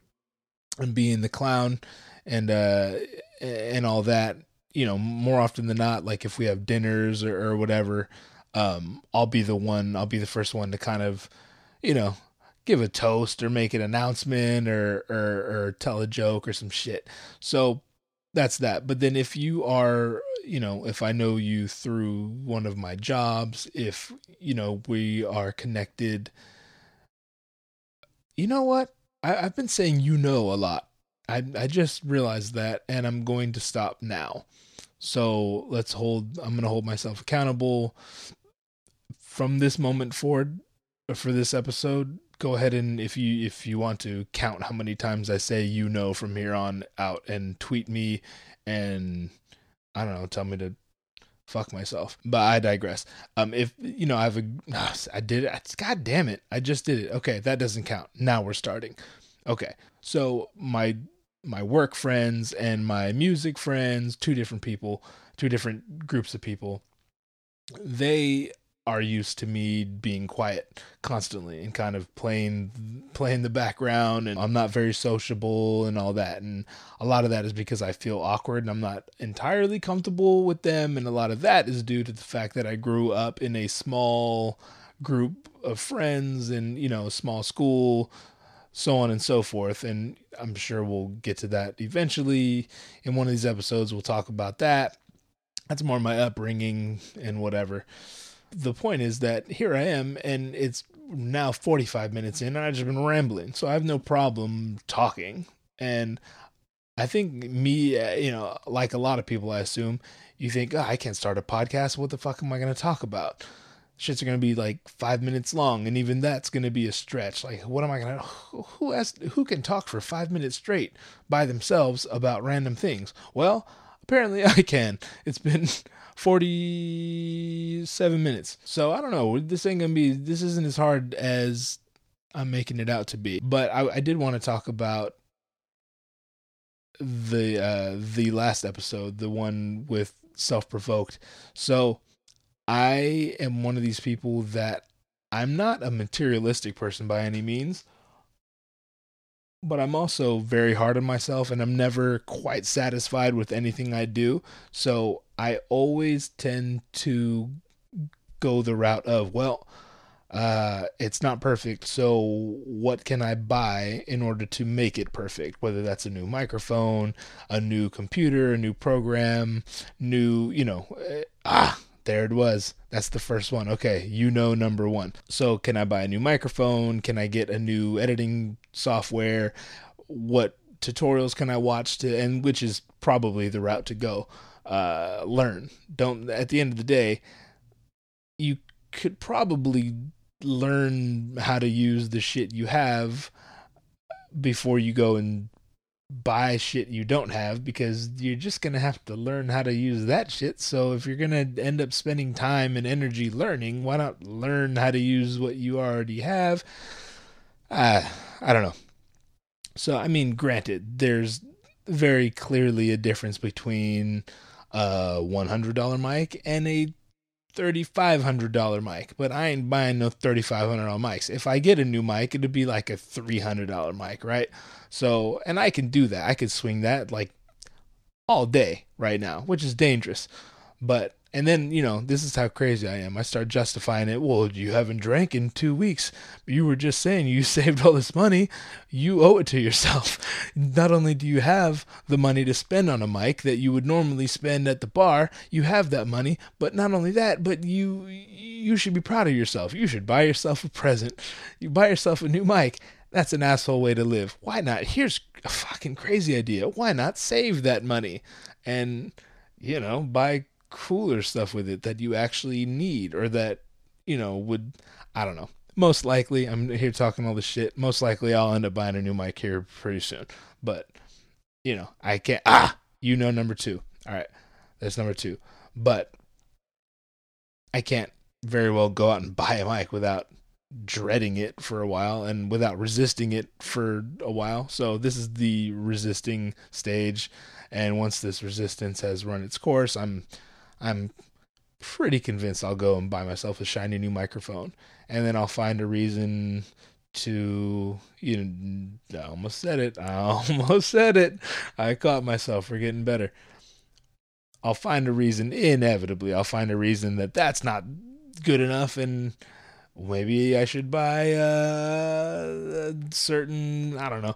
A: and being the clown and uh and all that you know more often than not like if we have dinners or, or whatever um i'll be the one i'll be the first one to kind of you know give a toast or make an announcement or or, or tell a joke or some shit so that's that but then if you are you know if i know you through one of my jobs if you know we are connected you know what? I, I've been saying you know a lot. I I just realized that, and I'm going to stop now. So let's hold. I'm going to hold myself accountable from this moment forward uh, for this episode. Go ahead and if you if you want to count how many times I say you know from here on out, and tweet me, and I don't know, tell me to fuck myself. But I digress. Um, if you know, I have a, *sighs* I did it. God damn it, I just did it. Okay, that doesn't count. Now we're starting. Okay, so my my work friends and my music friends, two different people, two different groups of people. They are used to me being quiet constantly and kind of playing playing the background and I'm not very sociable and all that. And a lot of that is because I feel awkward and I'm not entirely comfortable with them. And a lot of that is due to the fact that I grew up in a small group of friends and you know a small school so on and so forth. And I'm sure we'll get to that eventually in one of these episodes. We'll talk about that. That's more my upbringing and whatever the point is that here I am, and it's now 45 minutes in, and I've just been rambling. So I have no problem talking. And I think me, uh, you know, like a lot of people, I assume, you think, oh, I can't start a podcast. What the fuck am I going to talk about? Shits are going to be like five minutes long, and even that's going to be a stretch. Like, what am I going to, who has, who can talk for five minutes straight by themselves about random things? Well, apparently *laughs* I can. It's been 47 minutes. So I don't know. This ain't gonna be. This isn't as hard as I'm making it out to be. But I, I did want to talk about the uh the last episode, the one with self provoked. So I am one of these people that I'm not a materialistic person by any means but I'm also very hard on myself and I'm never quite satisfied with anything I do. So I always tend to go the route of, well, Uh, it's not perfect. So what can I buy in order to make it perfect? Whether that's a new microphone, a new computer, a new program, new, you know, uh, ah, there it was. That's the first one. Okay, you know number one. So can I buy a new microphone? Can I get a new editing software? What tutorials can I watch to and which is probably the route to go. Uh, learn. Don't at the end of the day, you could probably learn how to use the shit you have before you go and buy shit you don't have because you're just going to have to learn how to use that shit. So if you're going to end up spending time and energy learning, why not learn how to use what you already have? Uh, I don't know. So, I mean, granted, there's very clearly a difference between a $100 mic and a $3,500 mic, but I ain't buying no $3,500 mics. If I get a new mic, it'd be like a $300 mic, right? So, and I can do that. I could swing that like all day right now, which is dangerous. But and then, you know, this is how crazy I am. I start justifying it. Well, you haven't drank in two weeks. You were just saying you *laughs* saved all this money. You owe it to yourself. *laughs* Not only do you have the money to spend on a mic that you would normally spend at the bar, you have that money. But not only that, but you you should be proud of yourself. You should buy yourself a present. You buy yourself a new mic. That's an asshole way to live. Why not? Here's a fucking crazy idea. Why not save that money and, you know, buy cooler stuff with it that you actually need or that you know would I don't know. Most likely, I'm here talking all this shit. Most likely, I'll end up buying a new mic here pretty soon. But you know, I can't. Ah, you know, number two. All right, that's number two. But I can't very well go out and *laughs* buy a mic without dreading it for a while and without resisting it for a while. So this is the resisting stage and once this resistance has run its course, I'm I'm pretty convinced I'll go and buy myself a shiny new microphone, and then I'll find a reason to you know I almost said it. I *laughs* almost said it. I caught myself for getting better. I'll find a reason inevitably. I'll find a reason that that's not good enough and maybe I should buy uh, a certain I don't know.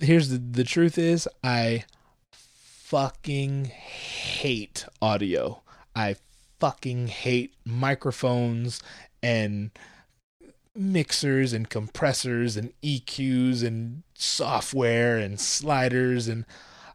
A: Here's the the truth is I fucking hate audio. I fucking hate microphones and mixers and compressors and EQs and software and sliders and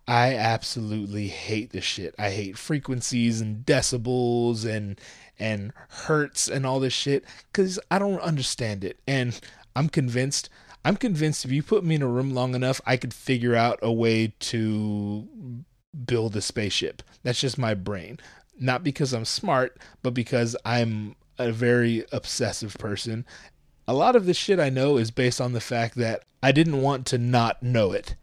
A: I absolutely hate this shit. I hate frequencies and decibels and and hertz and all this shit cuz I don't understand it. And I'm convinced I'm convinced if you put me in a room long enough, I could figure out a way to build a spaceship. That's just my brain. Not because I'm smart, but because I'm a very obsessive person. A lot of this shit I know is based on the fact that I didn't want to not know it.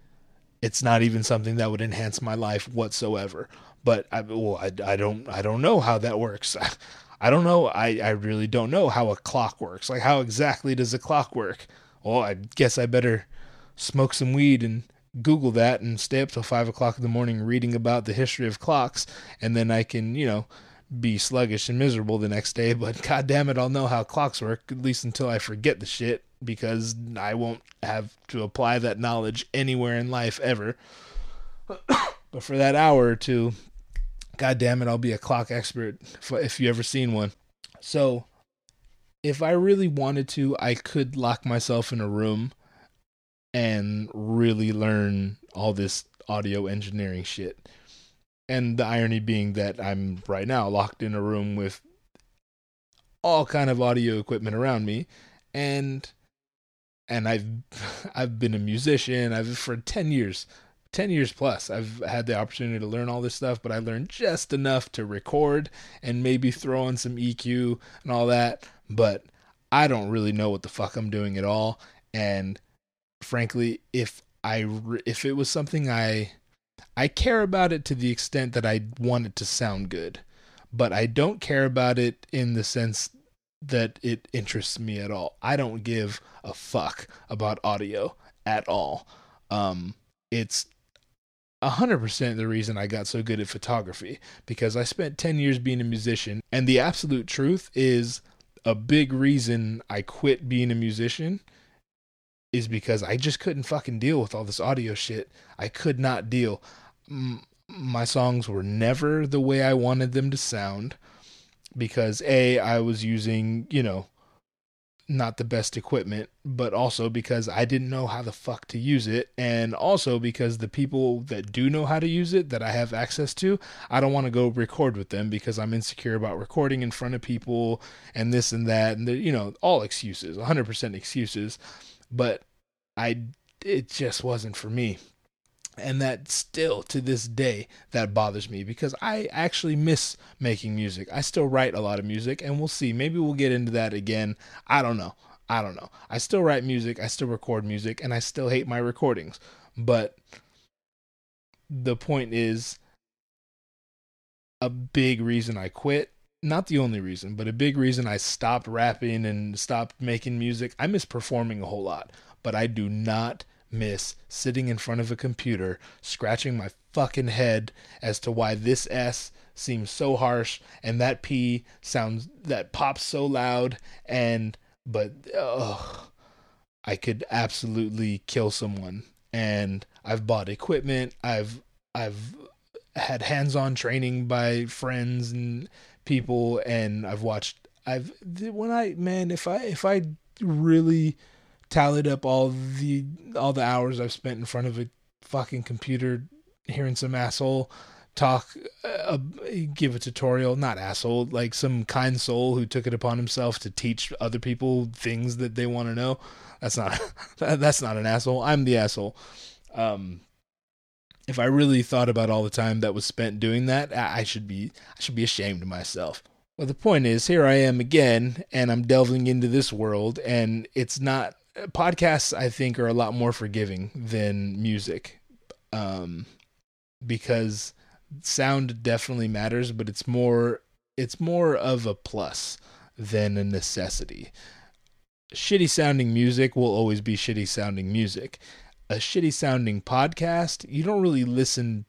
A: It's not even something that would enhance my life whatsoever. But I, well, I, I don't I don't know how that works. *laughs* I don't know. I, I really don't know how a clock works. Like how exactly does a clock work? Well, I guess I better smoke some weed and Google that and stay up till five o'clock in the morning reading about the history of clocks, and then I can, you know, be sluggish and miserable the next day. *laughs* But god damn it, I'll know how clocks work at least until I forget the shit because I won't have to apply that knowledge anywhere in life ever. *coughs* but for that hour or two, god damn it, I'll be a clock expert if, if you ever seen one. So, if I really wanted to, I could lock myself in a room and really learn all this audio engineering shit. And the irony being that I'm right now locked in a room with all kind of audio equipment around me and and I've *laughs* I've been a musician. I've for 10 years, 10 years plus. I've had the opportunity to learn all this stuff, but I learned just enough to record and maybe throw in some EQ and all that, but I don't really know what the fuck I'm doing at all and frankly, if I if it was something I I care about it to the extent that I want it to sound good, but I don't care about it in the sense that it interests me at all. I don't give a fuck about audio at all. Um, it's 100% the reason I got so good at photography because I spent 10 years being a musician and the absolute truth is a big reason I quit being a musician is because I just couldn't fucking deal with all this audio shit. I could not deal. My songs were never the way I wanted them to sound because A, I was using, you know, not the best equipment, but also because I didn't know how the fuck to use it. And also because the people that do know how to use it that I have access to, I don't want to go record with them because I'm insecure about recording in front of people and this and that. And, you know, all excuses, 100% excuses. But I, it just wasn't for me and that still to this day that bothers me because I actually miss making music. I still write a lot of music and we'll see. Maybe we'll get into that again. I don't know. I don't know. I still write music, I still record music and I still hate my recordings. But the point is a big reason I quit not the only reason, but a big reason I stopped rapping and stopped making music. I miss performing a whole lot, but I do not miss sitting in front of a computer, scratching my fucking head as to why this S seems so harsh and that P sounds that pops so loud and but ugh, I could absolutely kill someone and I've bought equipment I've I've had hands-on training by friends and people and I've watched I've when I man if I if I really tallied up all the all the hours I've spent in front of a fucking computer hearing some asshole talk uh, give a tutorial not asshole like some kind soul who took it upon himself to teach other people things that they want to know that's not *laughs* that's not an asshole. I'm the asshole. Um if i really thought about all the time that was spent doing that i should be i should be ashamed of myself well the point is here i am again and i'm delving into this world and it's not podcasts I think are a lot more forgiving than music, um, because sound definitely matters, but it's more it's more of a plus than a necessity. Shitty sounding music will always be shitty sounding music. A shitty sounding podcast, you don't really listen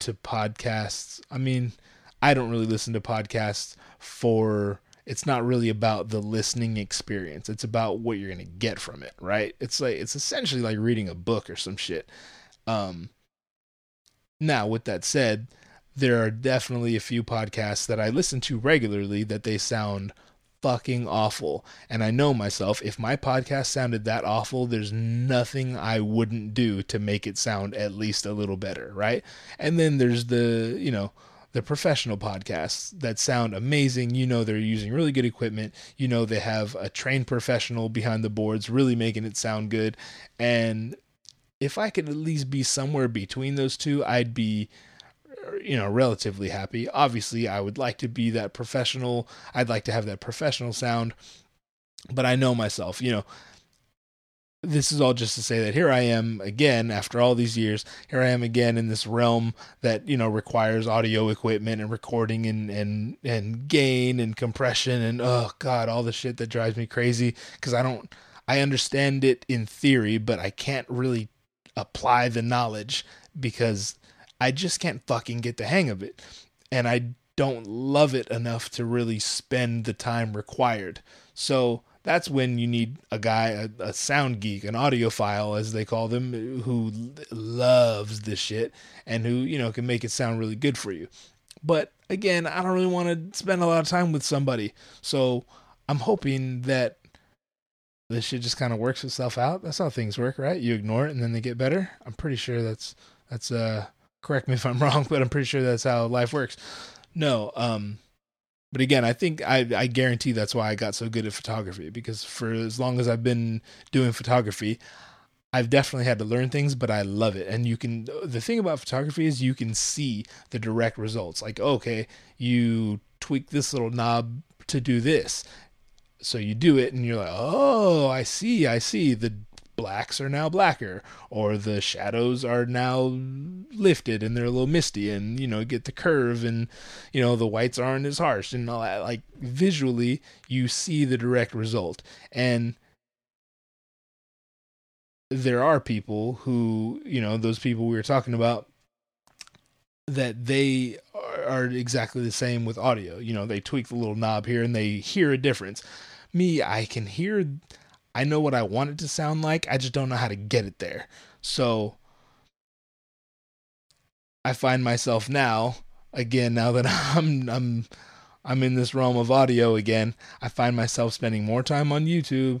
A: to podcasts. I mean, I don't really listen to podcasts for it's not really about the listening experience. It's about what you're gonna get from it, right? It's like it's essentially like reading a book or some shit. Um, now, with that said, there are definitely a few podcasts that I listen to regularly that they sound fucking awful. And I know myself, if my podcast sounded that awful, there's nothing I wouldn't do to make it sound at least a little better, right? And then there's the, you know, the professional podcasts that sound amazing. You know, they're using really good equipment. You know, they have a trained professional behind the boards, really making it sound good. And if I could at least be somewhere between those two, I'd be, you know, relatively happy. Obviously, I would like to be that professional. I'd like to have that professional sound. But I know myself, you know, this is all just to say that here I am again after all these years. Here I am again in this realm that you know requires audio equipment and recording and and and gain and compression and oh god, all the shit that drives me crazy because I don't I understand it in theory, but I can't really apply the knowledge because I just can't fucking get the hang of it, and I don't love it enough to really spend the time required. So that's when you need a guy, a, a, sound geek, an audiophile, as they call them, who loves this shit and who, you know, can make it sound really good for you. But again, I don't really want to spend a lot of time with somebody. So I'm hoping that this shit just kind of works itself out. That's how things work, right? You ignore it and then they get better. I'm pretty sure that's, that's, uh, correct me if I'm *laughs* wrong, but I'm pretty sure that's how life works. No, um, but again, I think I, I guarantee that's why I got so good at photography because for as long as I've been doing photography, I've definitely had to learn things, but I love it. And you can, the thing about photography is you can see the direct results. Like, okay, you tweak this little knob to do this. So you do it and you're like, oh, I see, I see. The blacks are now blacker or the shadows are now lifted and they're a little misty and you know get the curve and you know the whites aren't as harsh and all that like visually you see the direct result and there are people who you know those people we were talking about that they are exactly the same with audio. You know, they tweak the little knob here and they hear a difference. Me, I can hear, I know what I want it to sound like. I just don't know how to get it there. So I find myself now, again, now that *laughs* I'm, I'm, I'm in this realm of audio again, I find myself spending more time on YouTube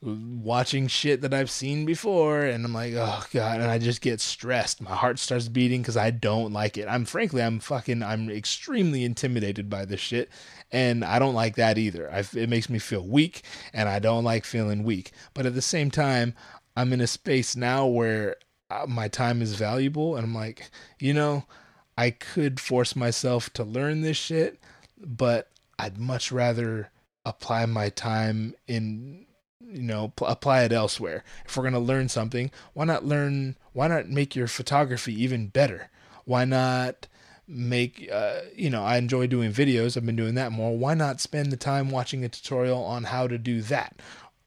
A: watching shit that I've seen before and I'm like, "Oh god." And I just get stressed. My heart starts beating cuz I don't like it. I'm frankly I'm fucking I'm extremely intimidated by this shit and I don't like that either. I, it makes me feel weak and I don't like feeling weak. But at the same time, I'm in a space now where uh, my time is valuable and I'm like, you know, I could force myself to learn this shit, but I'd much rather apply my time in you know pl- apply it elsewhere if we're going to learn something why not learn why not make your photography even better why not make uh, you know i enjoy doing videos. I've been doing that more. Why not spend the time watching a tutorial on how to do that?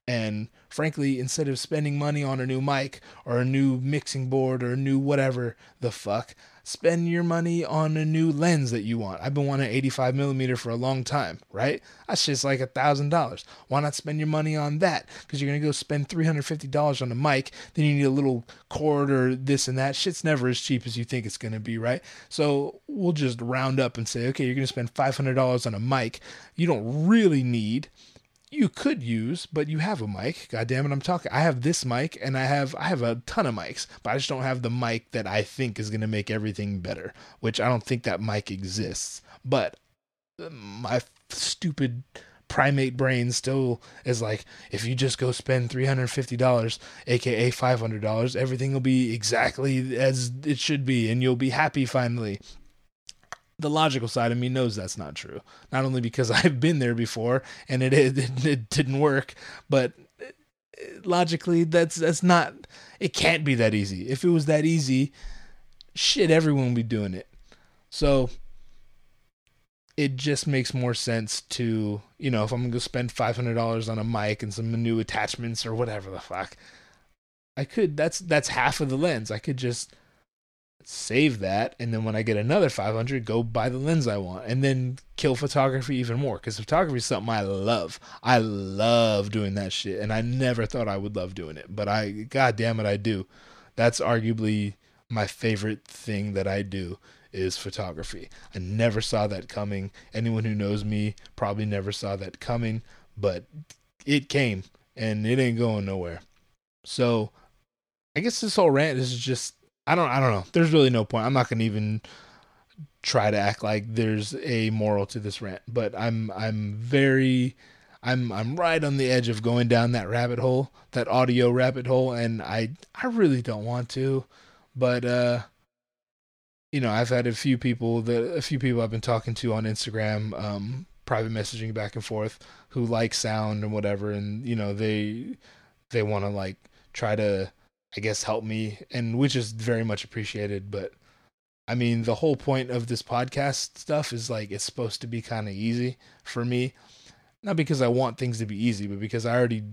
A: And frankly instead of spending money on a new mic or a new mixing board or a new whatever the fuck spend your money on a new lens that you want. I've been wanting 85 millimeter for a long time, right? That's just like a thousand dollars. Why not spend your money on that? Because you're gonna go spend 350 dollars on a mic, then you need a little cord or this and that. Shit's never as cheap as you think it's gonna be, right? So we'll just round up and say, okay, you're gonna spend 500 dollars on a mic. You don't really need you could use, but you have a mic. God damn it, I'm talking. I have this mic and I have I have a ton of mics, but I just don't have the mic that I think is going to make everything better, which I don't think that mic exists. But uh, my stupid primate brain still is like if you just go spend $350 aka $500 everything will be exactly as it should be and you'll be happy finally the logical side of me knows that's not true. Not only because *laughs* I've been there before and it it, it didn't work, but logically that's that's not it can't be that easy. If it was that easy, shit everyone would be doing it. So it just makes more sense to, you know, if I'm going to spend $500 on a mic and some new attachments or whatever the fuck. I could that's that's half of the lens. I could just save that and then when i get another 500 go buy the lens i want and then kill photography even more because photography is something i love. I love doing that shit and i never thought i would love doing it but i god damn it i do. That's arguably my favorite thing that i do is photography. I never saw that coming. Anyone who knows me probably never saw that coming but it came and it ain't going nowhere. So i guess this whole rant is just I don't I don't know. There's really no point. I'm not gonna even try to act like there's a moral to this rant, but I'm I'm very I'm I'm right on the edge of going down that rabbit hole, that audio rabbit hole, and I I really don't want to, but uh you know, I've had a few people that a few people I've been talking to on Instagram, um, private messaging back and forth, who like sound and whatever, and you know they they want to like try to I guess help me and which is very much appreciated but I mean the whole point of this podcast stuff is like it's supposed to be kind of easy for me. Not because I want things to be easy but because I already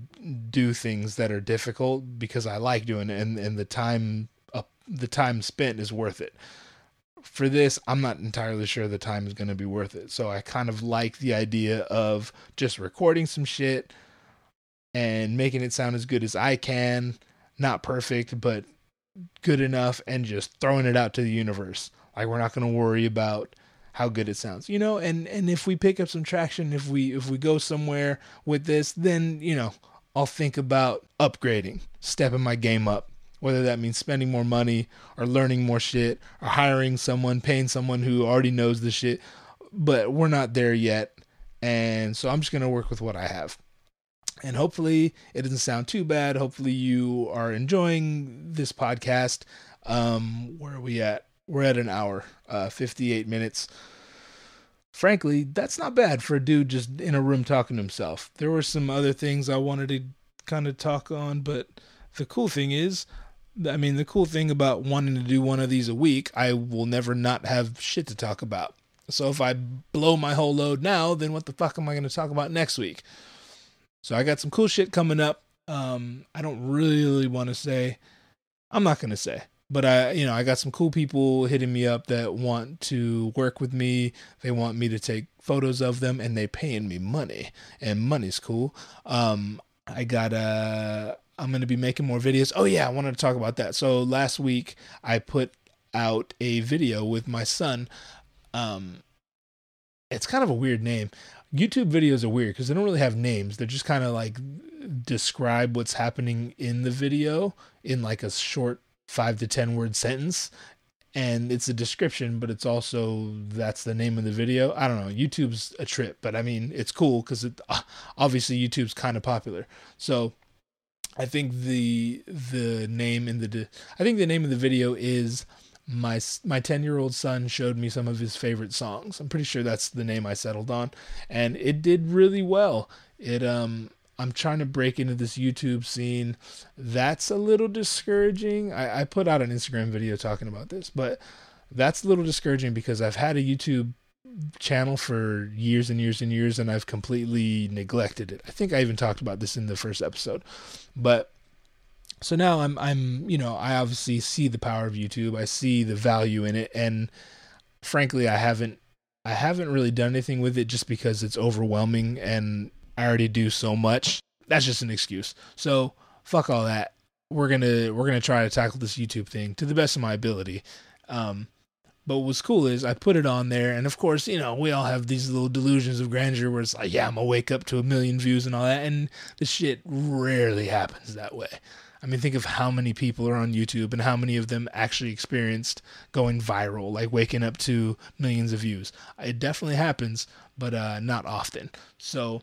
A: do things that are difficult because I like doing it and and the time up the time spent is worth it. For this I'm not entirely sure the time is going to be worth it so I kind of like the idea of just recording some shit and making it sound as good as I can not perfect, but good enough, and just throwing it out to the universe. Like we're not going to worry about how good it sounds, you know. And and if we pick up some traction, if we if we go somewhere with this, then you know I'll think about upgrading, stepping my game up. Whether that means spending more money or learning more shit or hiring someone, paying someone who already knows the shit. But we're not there yet. And so I'm just going to work with what I have and hopefully it doesn't sound too bad. Hopefully you are enjoying this podcast. Um, where are we at? We're at an hour, uh, 58 minutes. Frankly, that's not bad for a dude just in a room talking to himself. There were some other things I wanted to kind of talk on, but the cool thing is, I mean, the cool thing about wanting to do one of these a week, I will never not have shit to talk about. So if I blow my whole load now, then what the fuck am I going to talk about next week? So I got some cool shit coming up. Um, I don't really want to say. I'm not to say. but I, you know, I got some cool people hitting me up that want to work with me. They want me to take photos of them, and they paying me money, and money's cool. Um, I got a. I'm gonna be making more videos. Oh yeah, I wanted to talk about that. So last week I put out a video with my son. Um, it's kind of a weird name. YouTube videos are weird because they don't really have names. They're just kind of like describe what's happening in the video in like a short five to ten word sentence. And it's a description but it's also that's the name of the video. I don't know. Youtube's a trip but i mean it's cool because it *laughs* obviously youtube's kind of popular. So i think the the name in the i think the name of the video is my my 10 year old son showed me some of his favorite songs i'm pretty sure that's the name i settled on and it did really well it um I'm trying to break into this YouTube scene. That's a little discouraging. I, I put out an Instagram video talking about this, but that's a little discouraging because I've had a YouTube channel for years and years and years and I've completely neglected it. I think I even talked about this in the first episode. But so now I'm I'm you know, I obviously see the power of YouTube. I see the value in it and frankly I haven't I haven't really done anything with it just because it's overwhelming and I already do so much. That's just an excuse. So fuck all that. We're gonna we're gonna try to tackle this YouTube thing to the best of my ability. Um, but what's cool is I put it on there, and of course, you know, we all have these little delusions of grandeur where it's like, yeah, I'm gonna wake up to a million views and all that, and the shit rarely happens that way. I mean, think of how many people are on YouTube and how many of them actually experienced going viral, like waking up to millions of views. It definitely happens, but uh, not often. So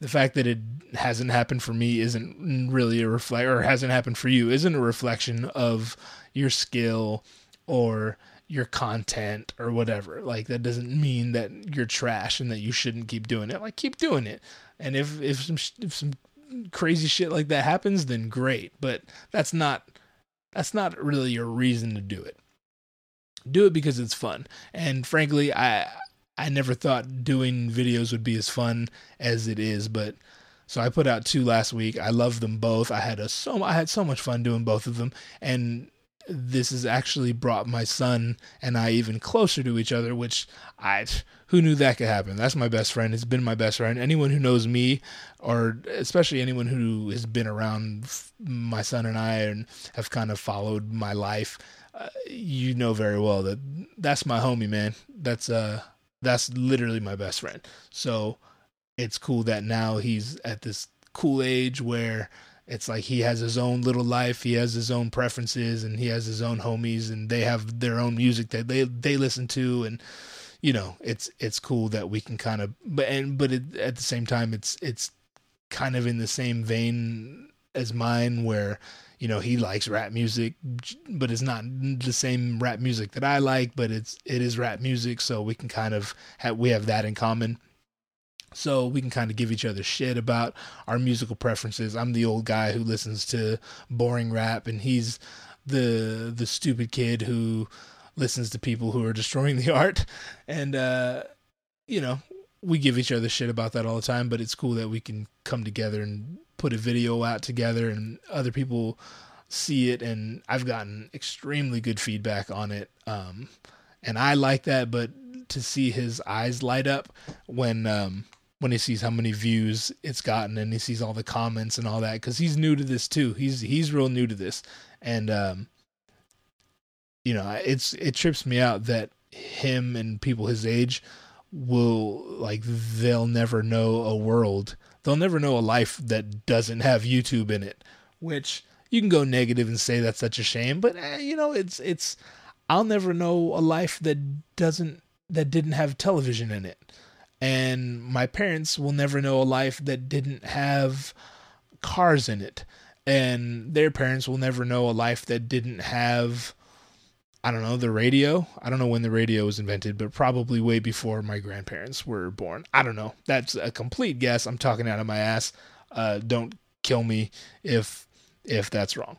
A: the fact that it hasn't happened for me isn't really a reflect or hasn't happened for you isn't a reflection of your skill or your content or whatever like that doesn't mean that you're trash and that you shouldn't keep doing it like keep doing it and if if some if some crazy shit like that happens then great but that's not that's not really your reason to do it do it because it's fun and frankly i I never thought doing videos would be as fun as it is, but so I put out two last week. I love them both. I had a so I had so much fun doing both of them, and this has actually brought my son and I even closer to each other. Which I who knew that could happen. That's my best friend. It's been my best friend. Anyone who knows me, or especially anyone who has been around my son and I and have kind of followed my life, uh, you know very well that that's my homie, man. That's uh that's literally my best friend. So it's cool that now he's at this cool age where it's like he has his own little life, he has his own preferences, and he has his own homies, and they have their own music that they they listen to, and you know, it's it's cool that we can kind of, but and but it, at the same time, it's it's kind of in the same vein as mine, where you know he likes rap music but it's not the same rap music that i like but it's it is rap music. So we can kind of have we have that in common. So we can kind of give each other shit about our musical preferences. I'm the old guy who listens to boring rap and he's the the stupid kid who listens to people who are destroying the *laughs* art. And uh you know we give each other shit about that all the time but it's cool that we can come together and put a video out together and other people see it and I've gotten extremely good feedback on it. Um, and I like that, but to see his eyes light up when um, when he sees how many views it's gotten and he sees all the comments and all that because he's new to this too. He's he's real new to this, and um, you know it's it trips me out that him and people his age will like they'll never know a world they'll never know a life that doesn't have YouTube in it. Which you can go negative and say that's such a shame, but eh, you know, it's it's I'll never know a life that doesn't that didn't have television in it. And my parents will never know a life that didn't have cars in it. And their parents will never know a life that didn't have I don't know, the radio. I don't know when the radio was invented, but probably way before my grandparents were born. I don't know. That's a complete guess. I'm talking out of my ass. Uh, don't kill me if if that's wrong.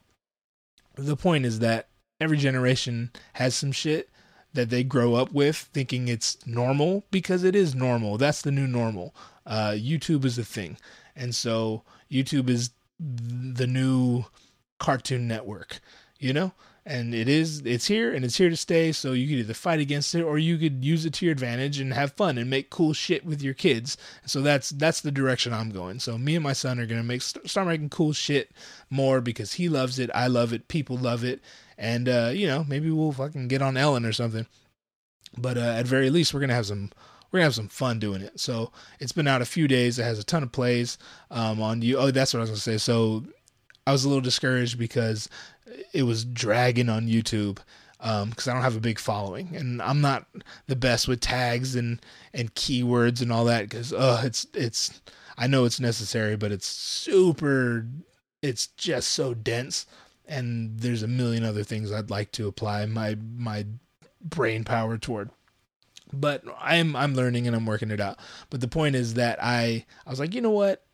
A: The point is that every generation has some shit that they grow up with thinking it's normal because it is normal. That's the new normal. Uh, YouTube is a thing. And so YouTube is the new Cartoon Network, you know? And it is it's here and it's here to stay so you could either fight against it or you could use it to your advantage and have fun and make cool shit with your kids so that's that's the direction i'm going so me and my son are going to make start making cool shit more because he loves it i love it people love it and uh you know maybe we'll fucking get on ellen or something but uh, at very least we're going to have some we're gonna have some fun doing it. So it's been out a few days. It has a ton of plays um, on you. Oh, that's what I was gonna say. So I was a little discouraged because it was dragging on YouTube because um, I don't have a big following, and I'm not the best with tags and and keywords and all that. Because uh, it's it's I know it's necessary, but it's super. It's just so dense, and there's a million other things I'd like to apply my my brain power toward but I'm I'm learning and I'm working it out. But the point is that I I was like, you know what?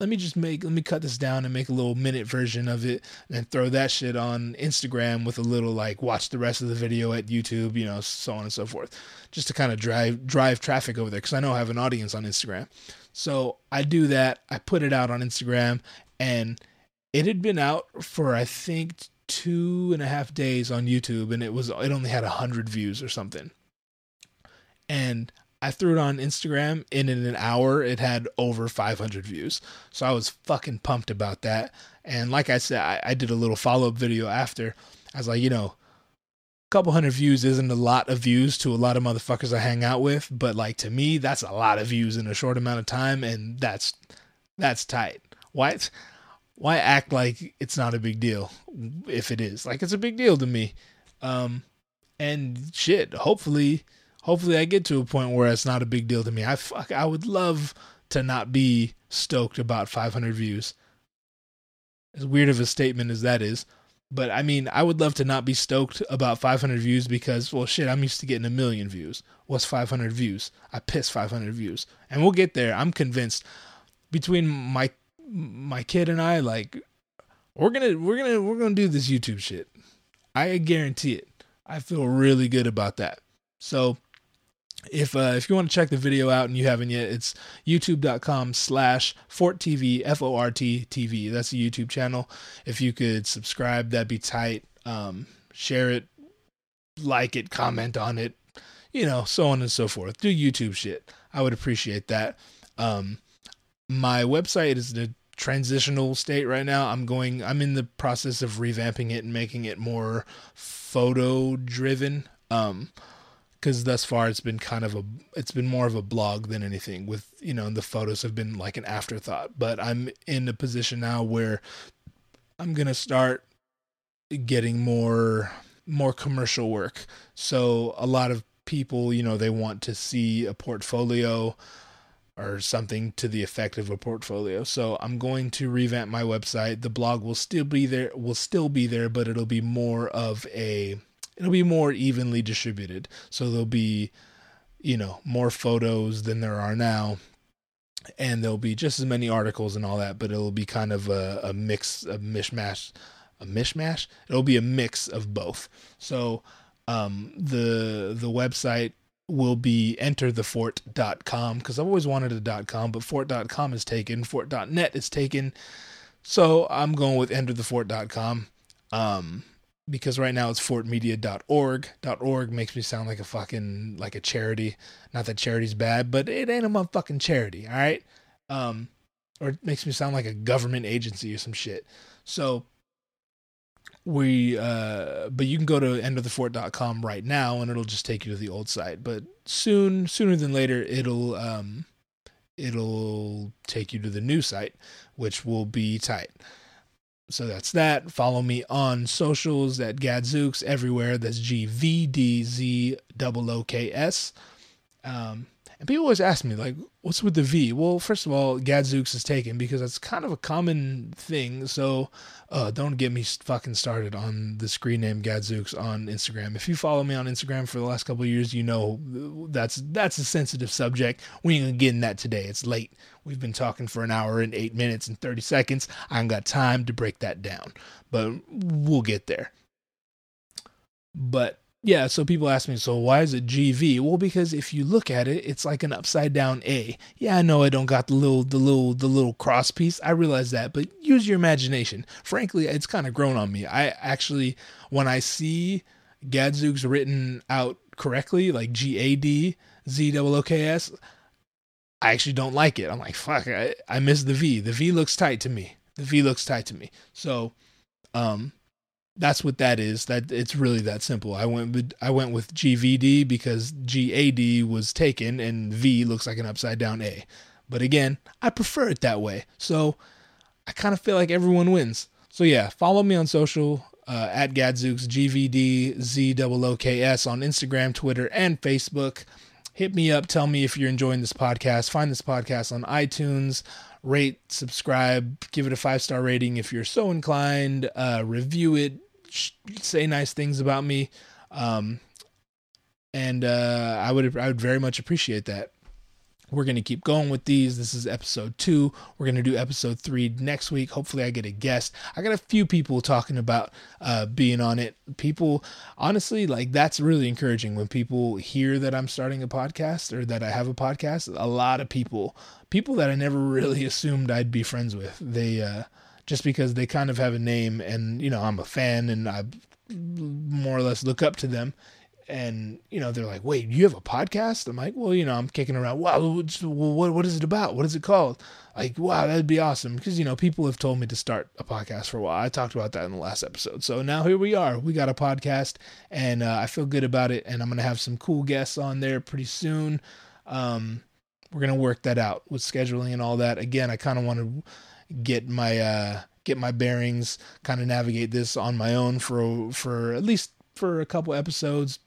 A: Let me just make let me cut this down and make a little minute version of it and throw that shit on Instagram with a little like watch the rest of the video at YouTube, you know, so on and so forth. Just to kind of drive drive traffic over there cuz I know I have an audience on Instagram. So I do that. I put it out on Instagram and it had been out for I think two and a half days on YouTube and it was it only had a hundred views or something and I threw it on Instagram. And in an hour, it had over 500 views. So I was fucking pumped about that. And like I said, I, I did a little follow up video after. I was like, you know, a couple hundred views isn't a lot of views to a lot of motherfuckers I hang out with, but like to me, that's a lot of views in a short amount of time, and that's that's tight. Why? Why act like it's not a big deal if it is? Like it's a big deal to me. Um, and shit. Hopefully hopefully I get to a point where it's not a big deal to me. I fuck, I would love to not be stoked about 500 views. As weird of a statement as that is, but I mean, I would love to not be stoked about 500 views because, well, shit, I'm used to getting a million views. What's 500 views? I piss 500 views, and we'll get there. I'm convinced. Between my my kid and I, like, we're gonna we're gonna we're gonna do this YouTube shit. I guarantee it. I feel really good about that. So if uh, if you want to check the video out and you haven't yet, it's youtube.com slash FortTV, F-O-R-T TV. That's the YouTube channel. If you could subscribe, that'd be tight. Um, share it, like it, comment on it, you know, so on and so forth. Do YouTube shit. I would appreciate that. Um, my website is a transitional state right now. I'm going, I'm in the process of revamping it and making it more photo driven. Um, because thus far it's been kind of a it's been more of a blog than anything with you know the photos have been like an afterthought. But i'm in a position now where i'm gonna start getting more more commercial work. So a lot of people you know they want to see a portfolio or something to the effect of a portfolio. So i'm going to revamp my website. The blog will still be there will still be there but it'll be more of a it'll be more evenly distributed. So there'll be, you know, more photos than there are now. And there'll be just as many articles and all that, but it'll be kind of a, a mix, a mishmash, a mishmash. It'll be a mix of both. So um, the the website will be enterthefort.com because I've always wanted a .com, but fort.com is taken, fort.net is taken. So I'm going with enterthefort.com. Um, because right now it's fortmedia.org. .org makes me sound like a fucking like a charity. Not that charity's bad, but it ain't a motherfucking charity, all right? Um or it makes me sound like a government agency or some shit. So we uh but you can go to enterthefort.com right now and it'll just take you to the old site. But soon sooner than later it'll um it'll take you to the new site, which will be tight. So that's that. Follow me on socials at Gadzooks everywhere. That's G V D Z O O K S. Um, and people always ask me, like, what's with the V? Well, first of all, Gadzooks is taken because that's kind of a common thing. So uh, don't get me fucking started on the screen name Gadzooks on Instagram. If you follow me on Instagram for the last couple years, you know that's that's a sensitive subject. We ain't gonna get in that today. It's late. We've been talking for an hour and eight minutes and 30 seconds. I ain't got time to break that down, but we'll get there. But yeah, so people ask me, so why is it GV? Well, because if you look at it, it's like an upside down A. Yeah, I know I don't got the little the little the little cross piece. I realize that, but use your imagination. Frankly, it's kind of grown on me. I actually when I see Gadzooks written out correctly, like G A D Z O O K S, I actually don't like it. I'm like, fuck, I, I miss the V. The V looks tight to me. The V looks tight to me. So, um, that's what that is. That it's really that simple. I went with I went with GVD because GAD was taken and V looks like an upside down A. But again, I prefer it that way. So I kind of feel like everyone wins. So yeah, follow me on social uh, at Gadzooks GVD Z O O K S on Instagram, Twitter, and Facebook. Hit me up. Tell me if you're enjoying this podcast. Find this podcast on iTunes rate, subscribe, give it a five star rating if you're so inclined, uh, review it, say nice things about me. Um, and uh, I would I would very much appreciate that. We're going to keep going with these. This is episode two. We're going to do episode three next week. Hopefully, I get a guest. I got a few people talking about uh, being on it. People, honestly, like that's really encouraging when people hear that I'm starting a podcast or that I have a podcast. A lot of people, people that I never really *laughs* assumed I'd be friends with, they, uh, just because they kind of have a name and you know I'm a fan and I more or less look up to them. And you know they're like wait you have a podcast? I'm like well you know i'm kicking around. Wow what, what is it about? What is it called? Like wow that'd be awesome. Because you know people have told me to start a podcast for a while. I talked about that in the last episode. So now here we are. We got a podcast and uh, i feel good about it and i'm gonna have some cool guests on there pretty soon. Um, we're gonna work that out with scheduling and all that. Again i kind of want to get my uh, get my bearings, kind of navigate this on my own for for at least for a couple episodes,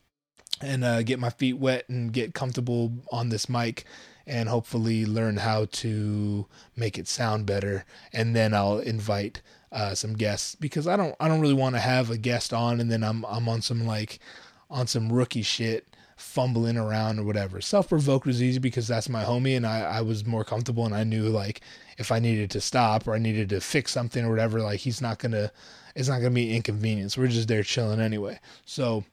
A: and uh, get my feet wet and get comfortable on this mic, and hopefully learn how to make it sound better, and then I'll invite uh, some guests because I don't I don't really want to have a guest on and then I'm I'm on some like on some rookie shit fumbling around or whatever. Self provoked was easy because that's my homie and I, I was more comfortable and I knew like if I needed to stop or I needed to fix something or whatever, like he's not gonna it's not gonna be inconvenience. We're just there chilling anyway. So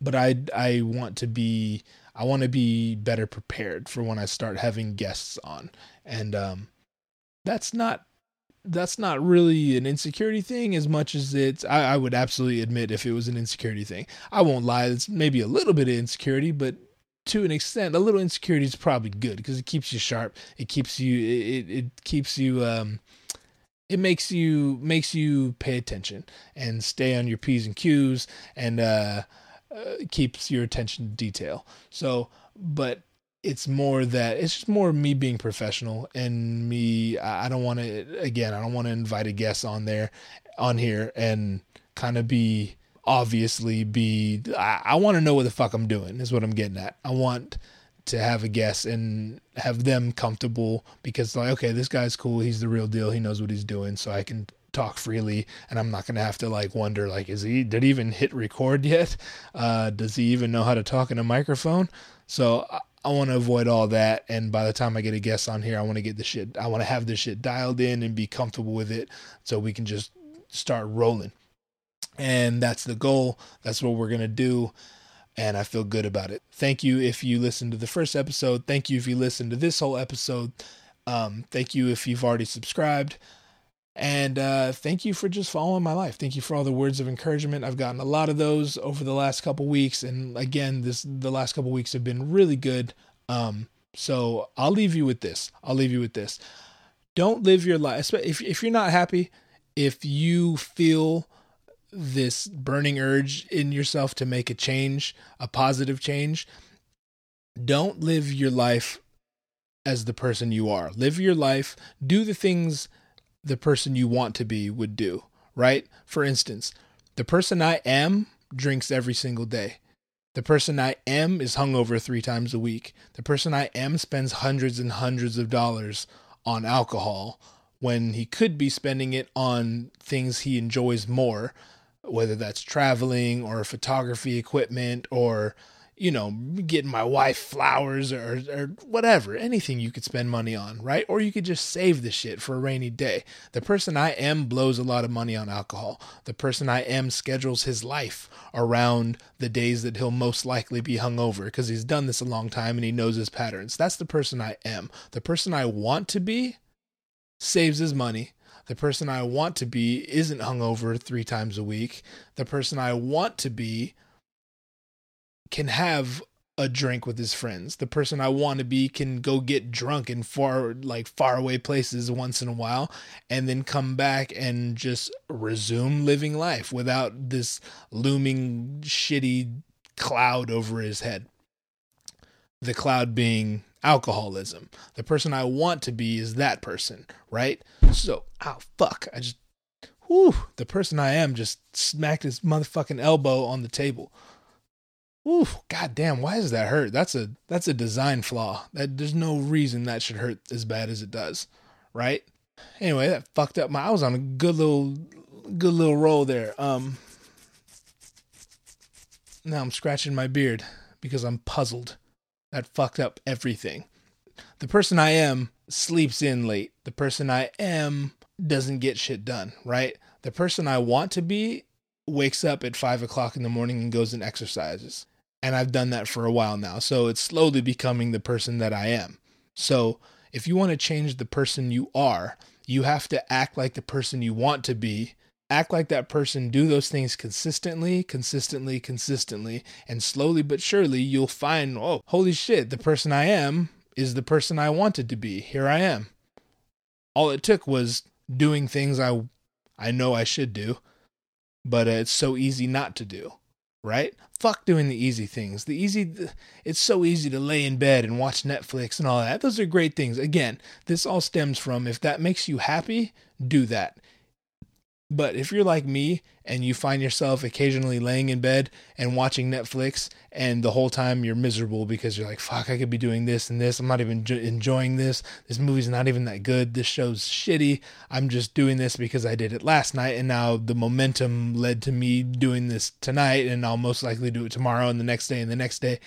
A: but I I want to be I want to be better prepared for when I start having guests on. And um that's not that's not really an insecurity thing as much as it's I, I, would absolutely admit if it was an insecurity thing. I won't lie it's maybe a little bit of insecurity but to an extent a little insecurity is probably good because it keeps you sharp. It keeps you it, it keeps you um it makes you makes you pay attention and stay on your p's and q's and uh, uh keeps your attention to detail. So but it's more that it's just more me being professional and me i don't want to again i don't want to invite a guest on there on here and kind of be obviously be i, I want to know what the fuck i'm doing is what i'm getting at. I want to have a guest and have them comfortable because like okay this guy's cool he's the real deal he knows what he's doing so i can talk freely and i'm not going to have to like wonder like is he did he even hit record yet? Uh does he even know how to talk in a microphone? So I want to avoid all that. And by the time I get a guest on here, I want to get the shit, I want to have this shit dialed in and be comfortable with it so we can just start rolling. And that's the goal. That's what we're going to do. And I feel good about it. Thank you if you listened to the first episode. Thank you if you listened to this whole episode. Um, thank you if you've already subscribed. And uh, thank you for just following my life. Thank you for all the words of encouragement. I've gotten a lot of those over the last couple weeks, and again, this the last couple weeks have been really good. Um, so I'll leave you with this. I'll leave you with this. Don't live your life if if you're not happy, if you feel this burning urge in yourself to make a change, a positive change. Don't live your life as the person you are. Live your life, do the things the person you want to be would do, right? For instance, the person I am drinks every single day. The person I am is hungover three times a week. The person I am spends hundreds and hundreds of dollars on alcohol when he could be spending it on things he enjoys more, whether that's traveling or photography equipment or you know, getting my wife flowers or, or whatever, anything you could spend money on, right? Or you could just save the shit for a rainy day. The person I am blows a lot of money on alcohol. The person I am schedules his life around the days that he'll most likely be hungover because he's done this a long time and he knows his patterns. That's the person I am. The person I want to be saves his money. The person I want to be isn't hungover three times a week. The person I want to be can have a drink with his friends. The person I want to be can go get drunk in far like far away places once in a while and then come back and just resume living life without this looming shitty cloud over his head. The cloud being alcoholism. The person I want to be is that person, right? So, oh fuck, I just whew, the person I am just smacked his motherfucking elbow on the table. Ooh, goddamn! Why does that hurt? That's a that's a design flaw. That there's no reason that should hurt as bad as it does, right? Anyway, that fucked up my. I was on a good little, good little roll there. Um, now I'm scratching my beard because I'm puzzled. That fucked up everything. The person I am sleeps in late. The person I am doesn't get shit done, right? The person I want to be wakes up at five o'clock in the morning and goes and exercises and I've done that for a while now. So it's slowly becoming the person that I am. So if you want to change the person you are, you have to act like the person you want to be. Act like that person, do those things consistently, consistently, consistently, and slowly but surely you'll find, oh, holy shit, the person I am is the person I wanted to be. Here I am. All it took was doing things I I know I should do, but uh, it's so easy not to do right? Fuck doing the easy things. The easy, it's so easy to lay in bed and watch Netflix and all that. Those are great things. Again, this all stems from if that makes you happy, do that. But if you're like me and you find yourself occasionally laying in bed and watching Netflix, and the whole time you're miserable because you're like, fuck, I could be doing this and this. I'm not even enjoying this. This movie's not even that good. This show's shitty. I'm just doing this because I did it last night, and now the momentum led to me doing this tonight, and I'll most likely do it tomorrow and the next day and the next day.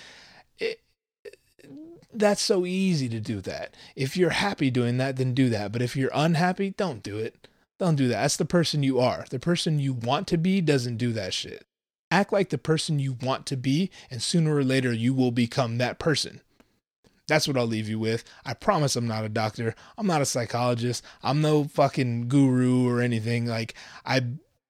A: That's so easy to do that. If you're happy doing that, then do that. But if you're unhappy, don't do it. Don't do that. That's the person you are. The person you want to be doesn't do that shit. Act like the person you want to be, and sooner or later you will become that person. That's what I'll leave you with. I promise I'm not a doctor. I'm not a psychologist. I'm no fucking guru or anything. Like, I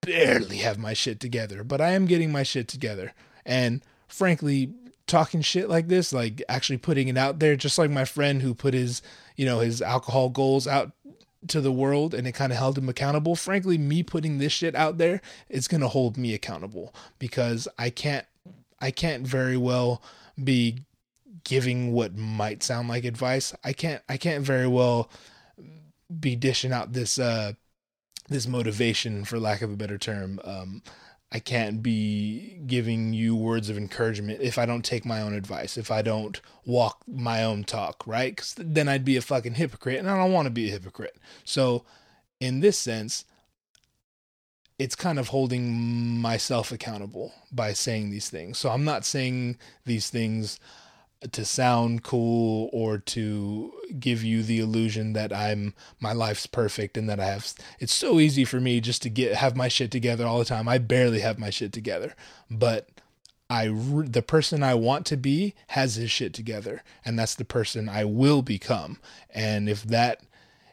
A: barely have my shit together, but I am getting my shit together. And frankly, talking shit like this, like actually putting it out there, just like my friend who put his, you know, his alcohol goals out to the world and it kind of held him accountable. Frankly, me putting this shit out there is going to hold me accountable because I can't I can't very well be giving what might sound like advice. I can't I can't very well be dishing out this uh this motivation for lack of a better term um I can't be giving you words of encouragement if I don't take my own advice, if I don't walk my own talk, right? Because then I'd be a fucking hypocrite, and I don't want to be a hypocrite. So, in this sense, it's kind of holding myself accountable by saying these things. So, I'm not saying these things to sound cool or to give you the illusion that I'm my life's perfect and that I have it's so easy for me just to get have my shit together all the time. I barely have my shit together. But I the person I want to be has his shit together and that's the person I will become. And if that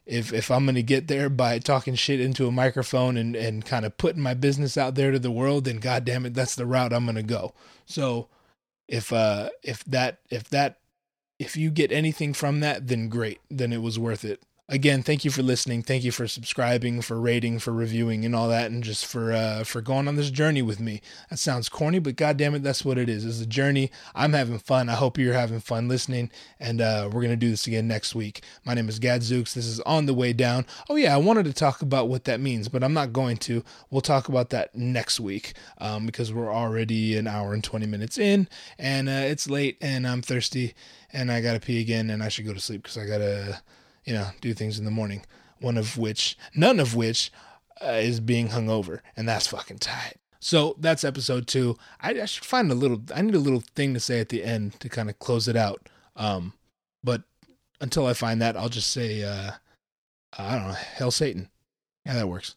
A: if if I'm to get there by talking shit into a microphone and and kind of putting my business out there to the world, then god damn it, that's the route I'm to go. So if uh if that if that if you get anything from that then great. Then it was worth it again thank you for listening. Thank you for subscribing for rating for reviewing and all that and just for uh for going on this journey with me. That sounds corny but god damn it that's what it is. It's a journey. I'm having fun. I hope you're having fun listening and uh we're gonna do this again next week. My name is gadzooks. This is on the way down. Oh yeah i wanted to talk about what that means but i'm not going to. We'll talk about that next week um because we're already an hour and 20 minutes in and uh it's late and i'm thirsty and i gotta pee again and i should go to sleep because i gotta you know, do things in the morning. One of which, none of which, uh, is being hungover, and that's fucking tight. So that's episode two. I, I should find a little. I need a little thing to say at the end to kind of close it out. Um, but until I find that, I'll just say, uh, I don't know, hell Satan. Yeah, that works.